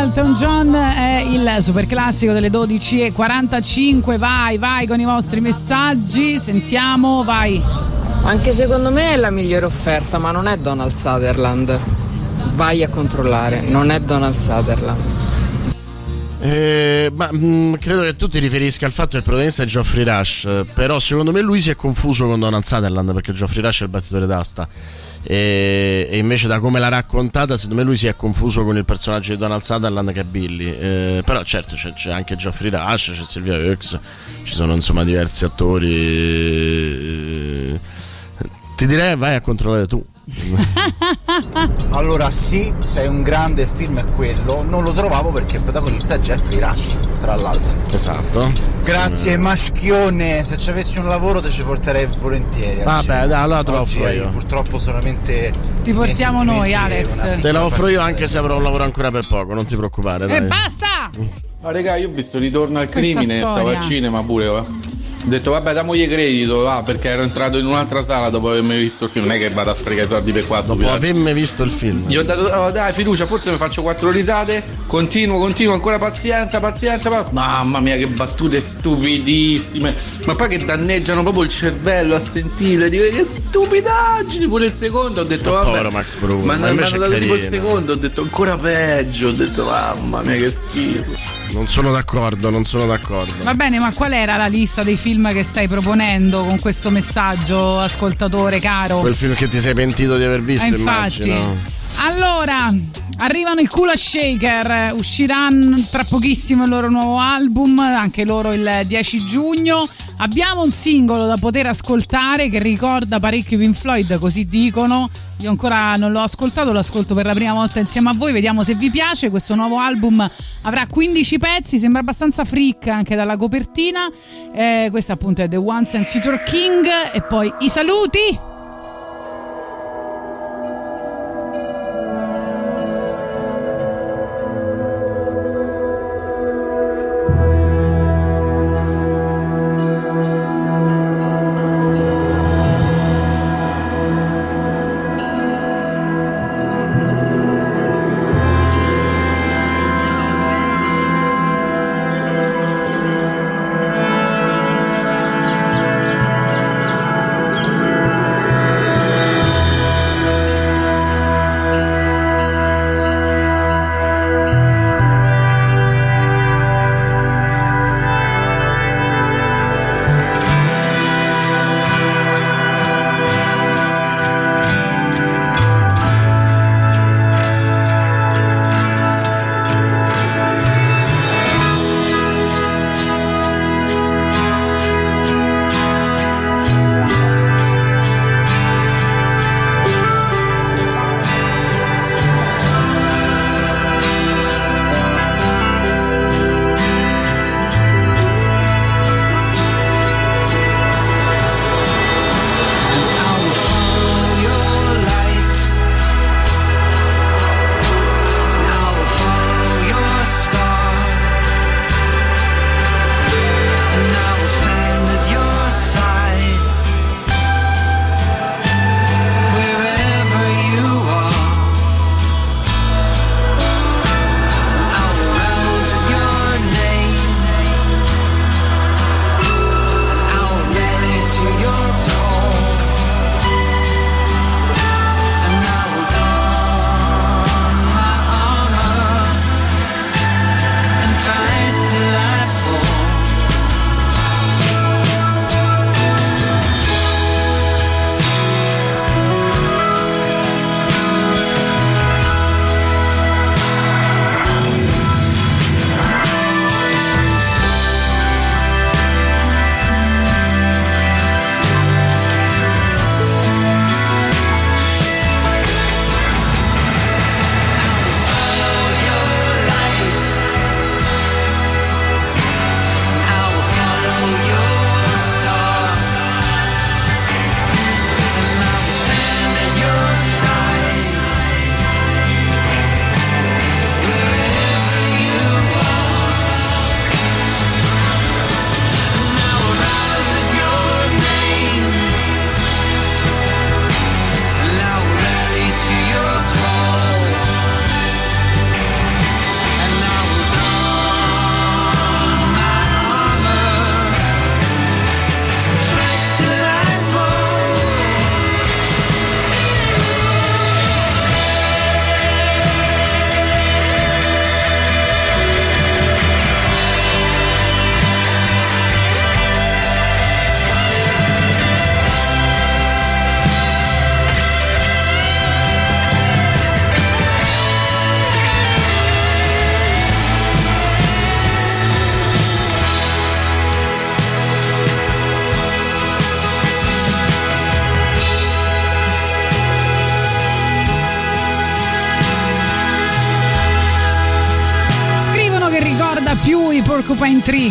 Elton John è il super classico delle 12.45. Vai, vai con i vostri messaggi. Sentiamo, vai. Anche secondo me è la migliore offerta, ma non è Donald Sutherland. Vai a controllare, non è Donald Sutherland. Eh, ma mh, credo che tu ti riferisca al fatto che il protagonista è Geoffrey Rush. eh, Però secondo me lui si è confuso con Donald Sutherland perché Geoffrey Rush è il battitore d'asta. E, e invece, da come l'ha raccontata, secondo me lui si è confuso con il personaggio di Donald Sutherland che è Billy. Eh, però, certo, c'è, c'è anche Geoffrey Rush, c'è Silvia Hux, ci sono insomma diversi attori. ti direi vai a controllare tu. Allora sì, sei un grande, il film è quello. Non lo trovavo perché il protagonista è Jeffrey Rush, tra l'altro. Esatto. Grazie maschione, se ci avessi un lavoro te ci porterei volentieri. Vabbè, dai, allora te lo offro io. Purtroppo solamente Ti portiamo noi, Alex. Te la offro io anche se avrò un lavoro ancora per poco, non ti preoccupare. E Dai. basta! Ma raga, io ho visto Ritorno al Questa crimine, stavo storia. al cinema pure. eh. Ho detto vabbè damogli credito, va, perché ero entrato in un'altra sala dopo avermi visto il film. Non è che vado a sprecare i soldi per qua Dopo subito. avermi visto il film. Gli ho dato, oh, dai, fiducia, forse mi faccio quattro risate. Continuo, continuo, ancora pazienza, pazienza. pa- Mamma mia, che battute stupidissime. Ma poi che danneggiano proprio il cervello a sentire. Dico, che stupidaggini. Pure il secondo ho detto, Ma vabbè. povero Max Bruno, Ma ma invece hanno dato tipo il secondo, ho detto ancora peggio. Ho detto, mamma mia, che schifo. Non sono d'accordo, non sono d'accordo. Va bene, ma qual era la lista dei film che stai proponendo con questo messaggio, ascoltatore caro? Quel film che ti sei pentito di aver visto, Ah, infatti. immagino. Allora, arrivano i Kula Shaker, usciranno tra pochissimo il loro nuovo album, anche loro il 10 giugno. Abbiamo un singolo da poter ascoltare che ricorda parecchio Pink Floyd, così dicono. Io ancora non l'ho ascoltato, lo ascolto per la prima volta insieme a voi, vediamo se vi piace. Questo nuovo album avrà 15 pezzi, sembra abbastanza freak anche dalla copertina. Eh, questo appunto è The Once and Future King e poi i saluti.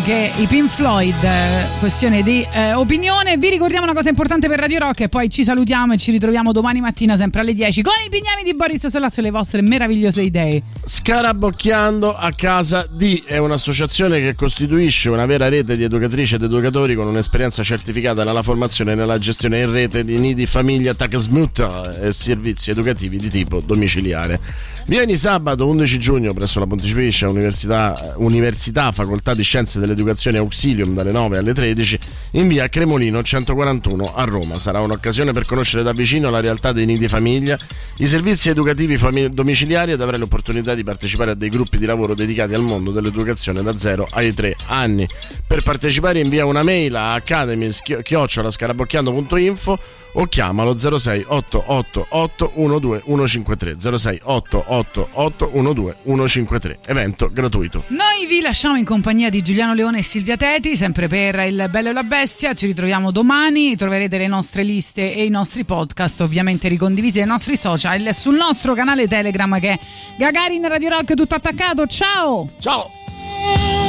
Che i Pink Floyd, eh, questione di eh, opinione. Vi ricordiamo una cosa importante per Radio Rock e poi ci salutiamo e ci ritroviamo domani mattina sempre alle 10 con i pignami di Boris Solazzo e le vostre meravigliose idee. Scarabocchiando a casa di è un'associazione che costituisce una vera rete di educatrici ed educatori con un'esperienza certificata nella formazione e nella gestione in rete di nidi famiglia Tagasmut e servizi educativi di tipo domiciliare. Vieni sabato 11 giugno presso la Pontificia Università, Università Facoltà di Scienze dell'Educazione Auxilium dalle 9 alle 13 in via Cremolino 141 a Roma. Sarà un'occasione per conoscere da vicino la realtà dei nidi famiglia, i servizi educativi fami- domiciliari ed avrai l'opportunità di partecipare a dei gruppi di lavoro dedicati al mondo dell'educazione da 0 ai 3 anni. Per partecipare invia una mail a academy.scarabocchiando.info o chiamalo 06 888 12153 06 888 12153 evento gratuito Noi vi lasciamo in compagnia di Giuliano Leone e Silvia Teti, sempre per Il Bello e la Bestia. Ci ritroviamo domani. Troverete le nostre liste e i nostri podcast, ovviamente ricondivisi ai nostri social, e sul nostro canale Telegram che è Gagarin Radio Rock tutto attaccato. Ciao! Ciao!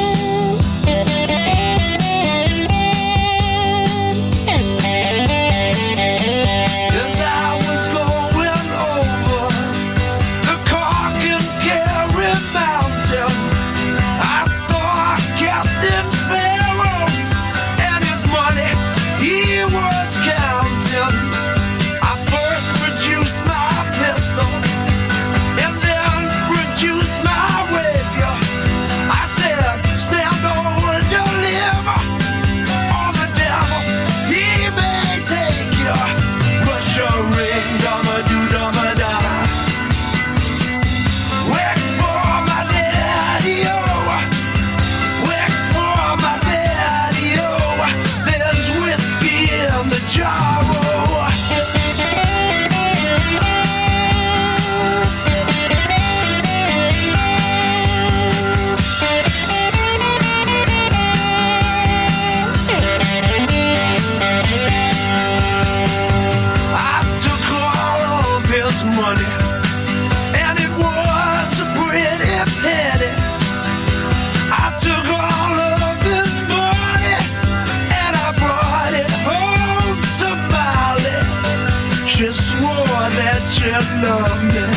She swore that you loved me,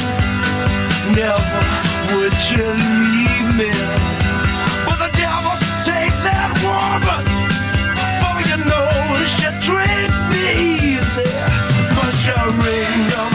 never would you leave me. But the devil take that woman, for you know she treat me easy. Must a ring,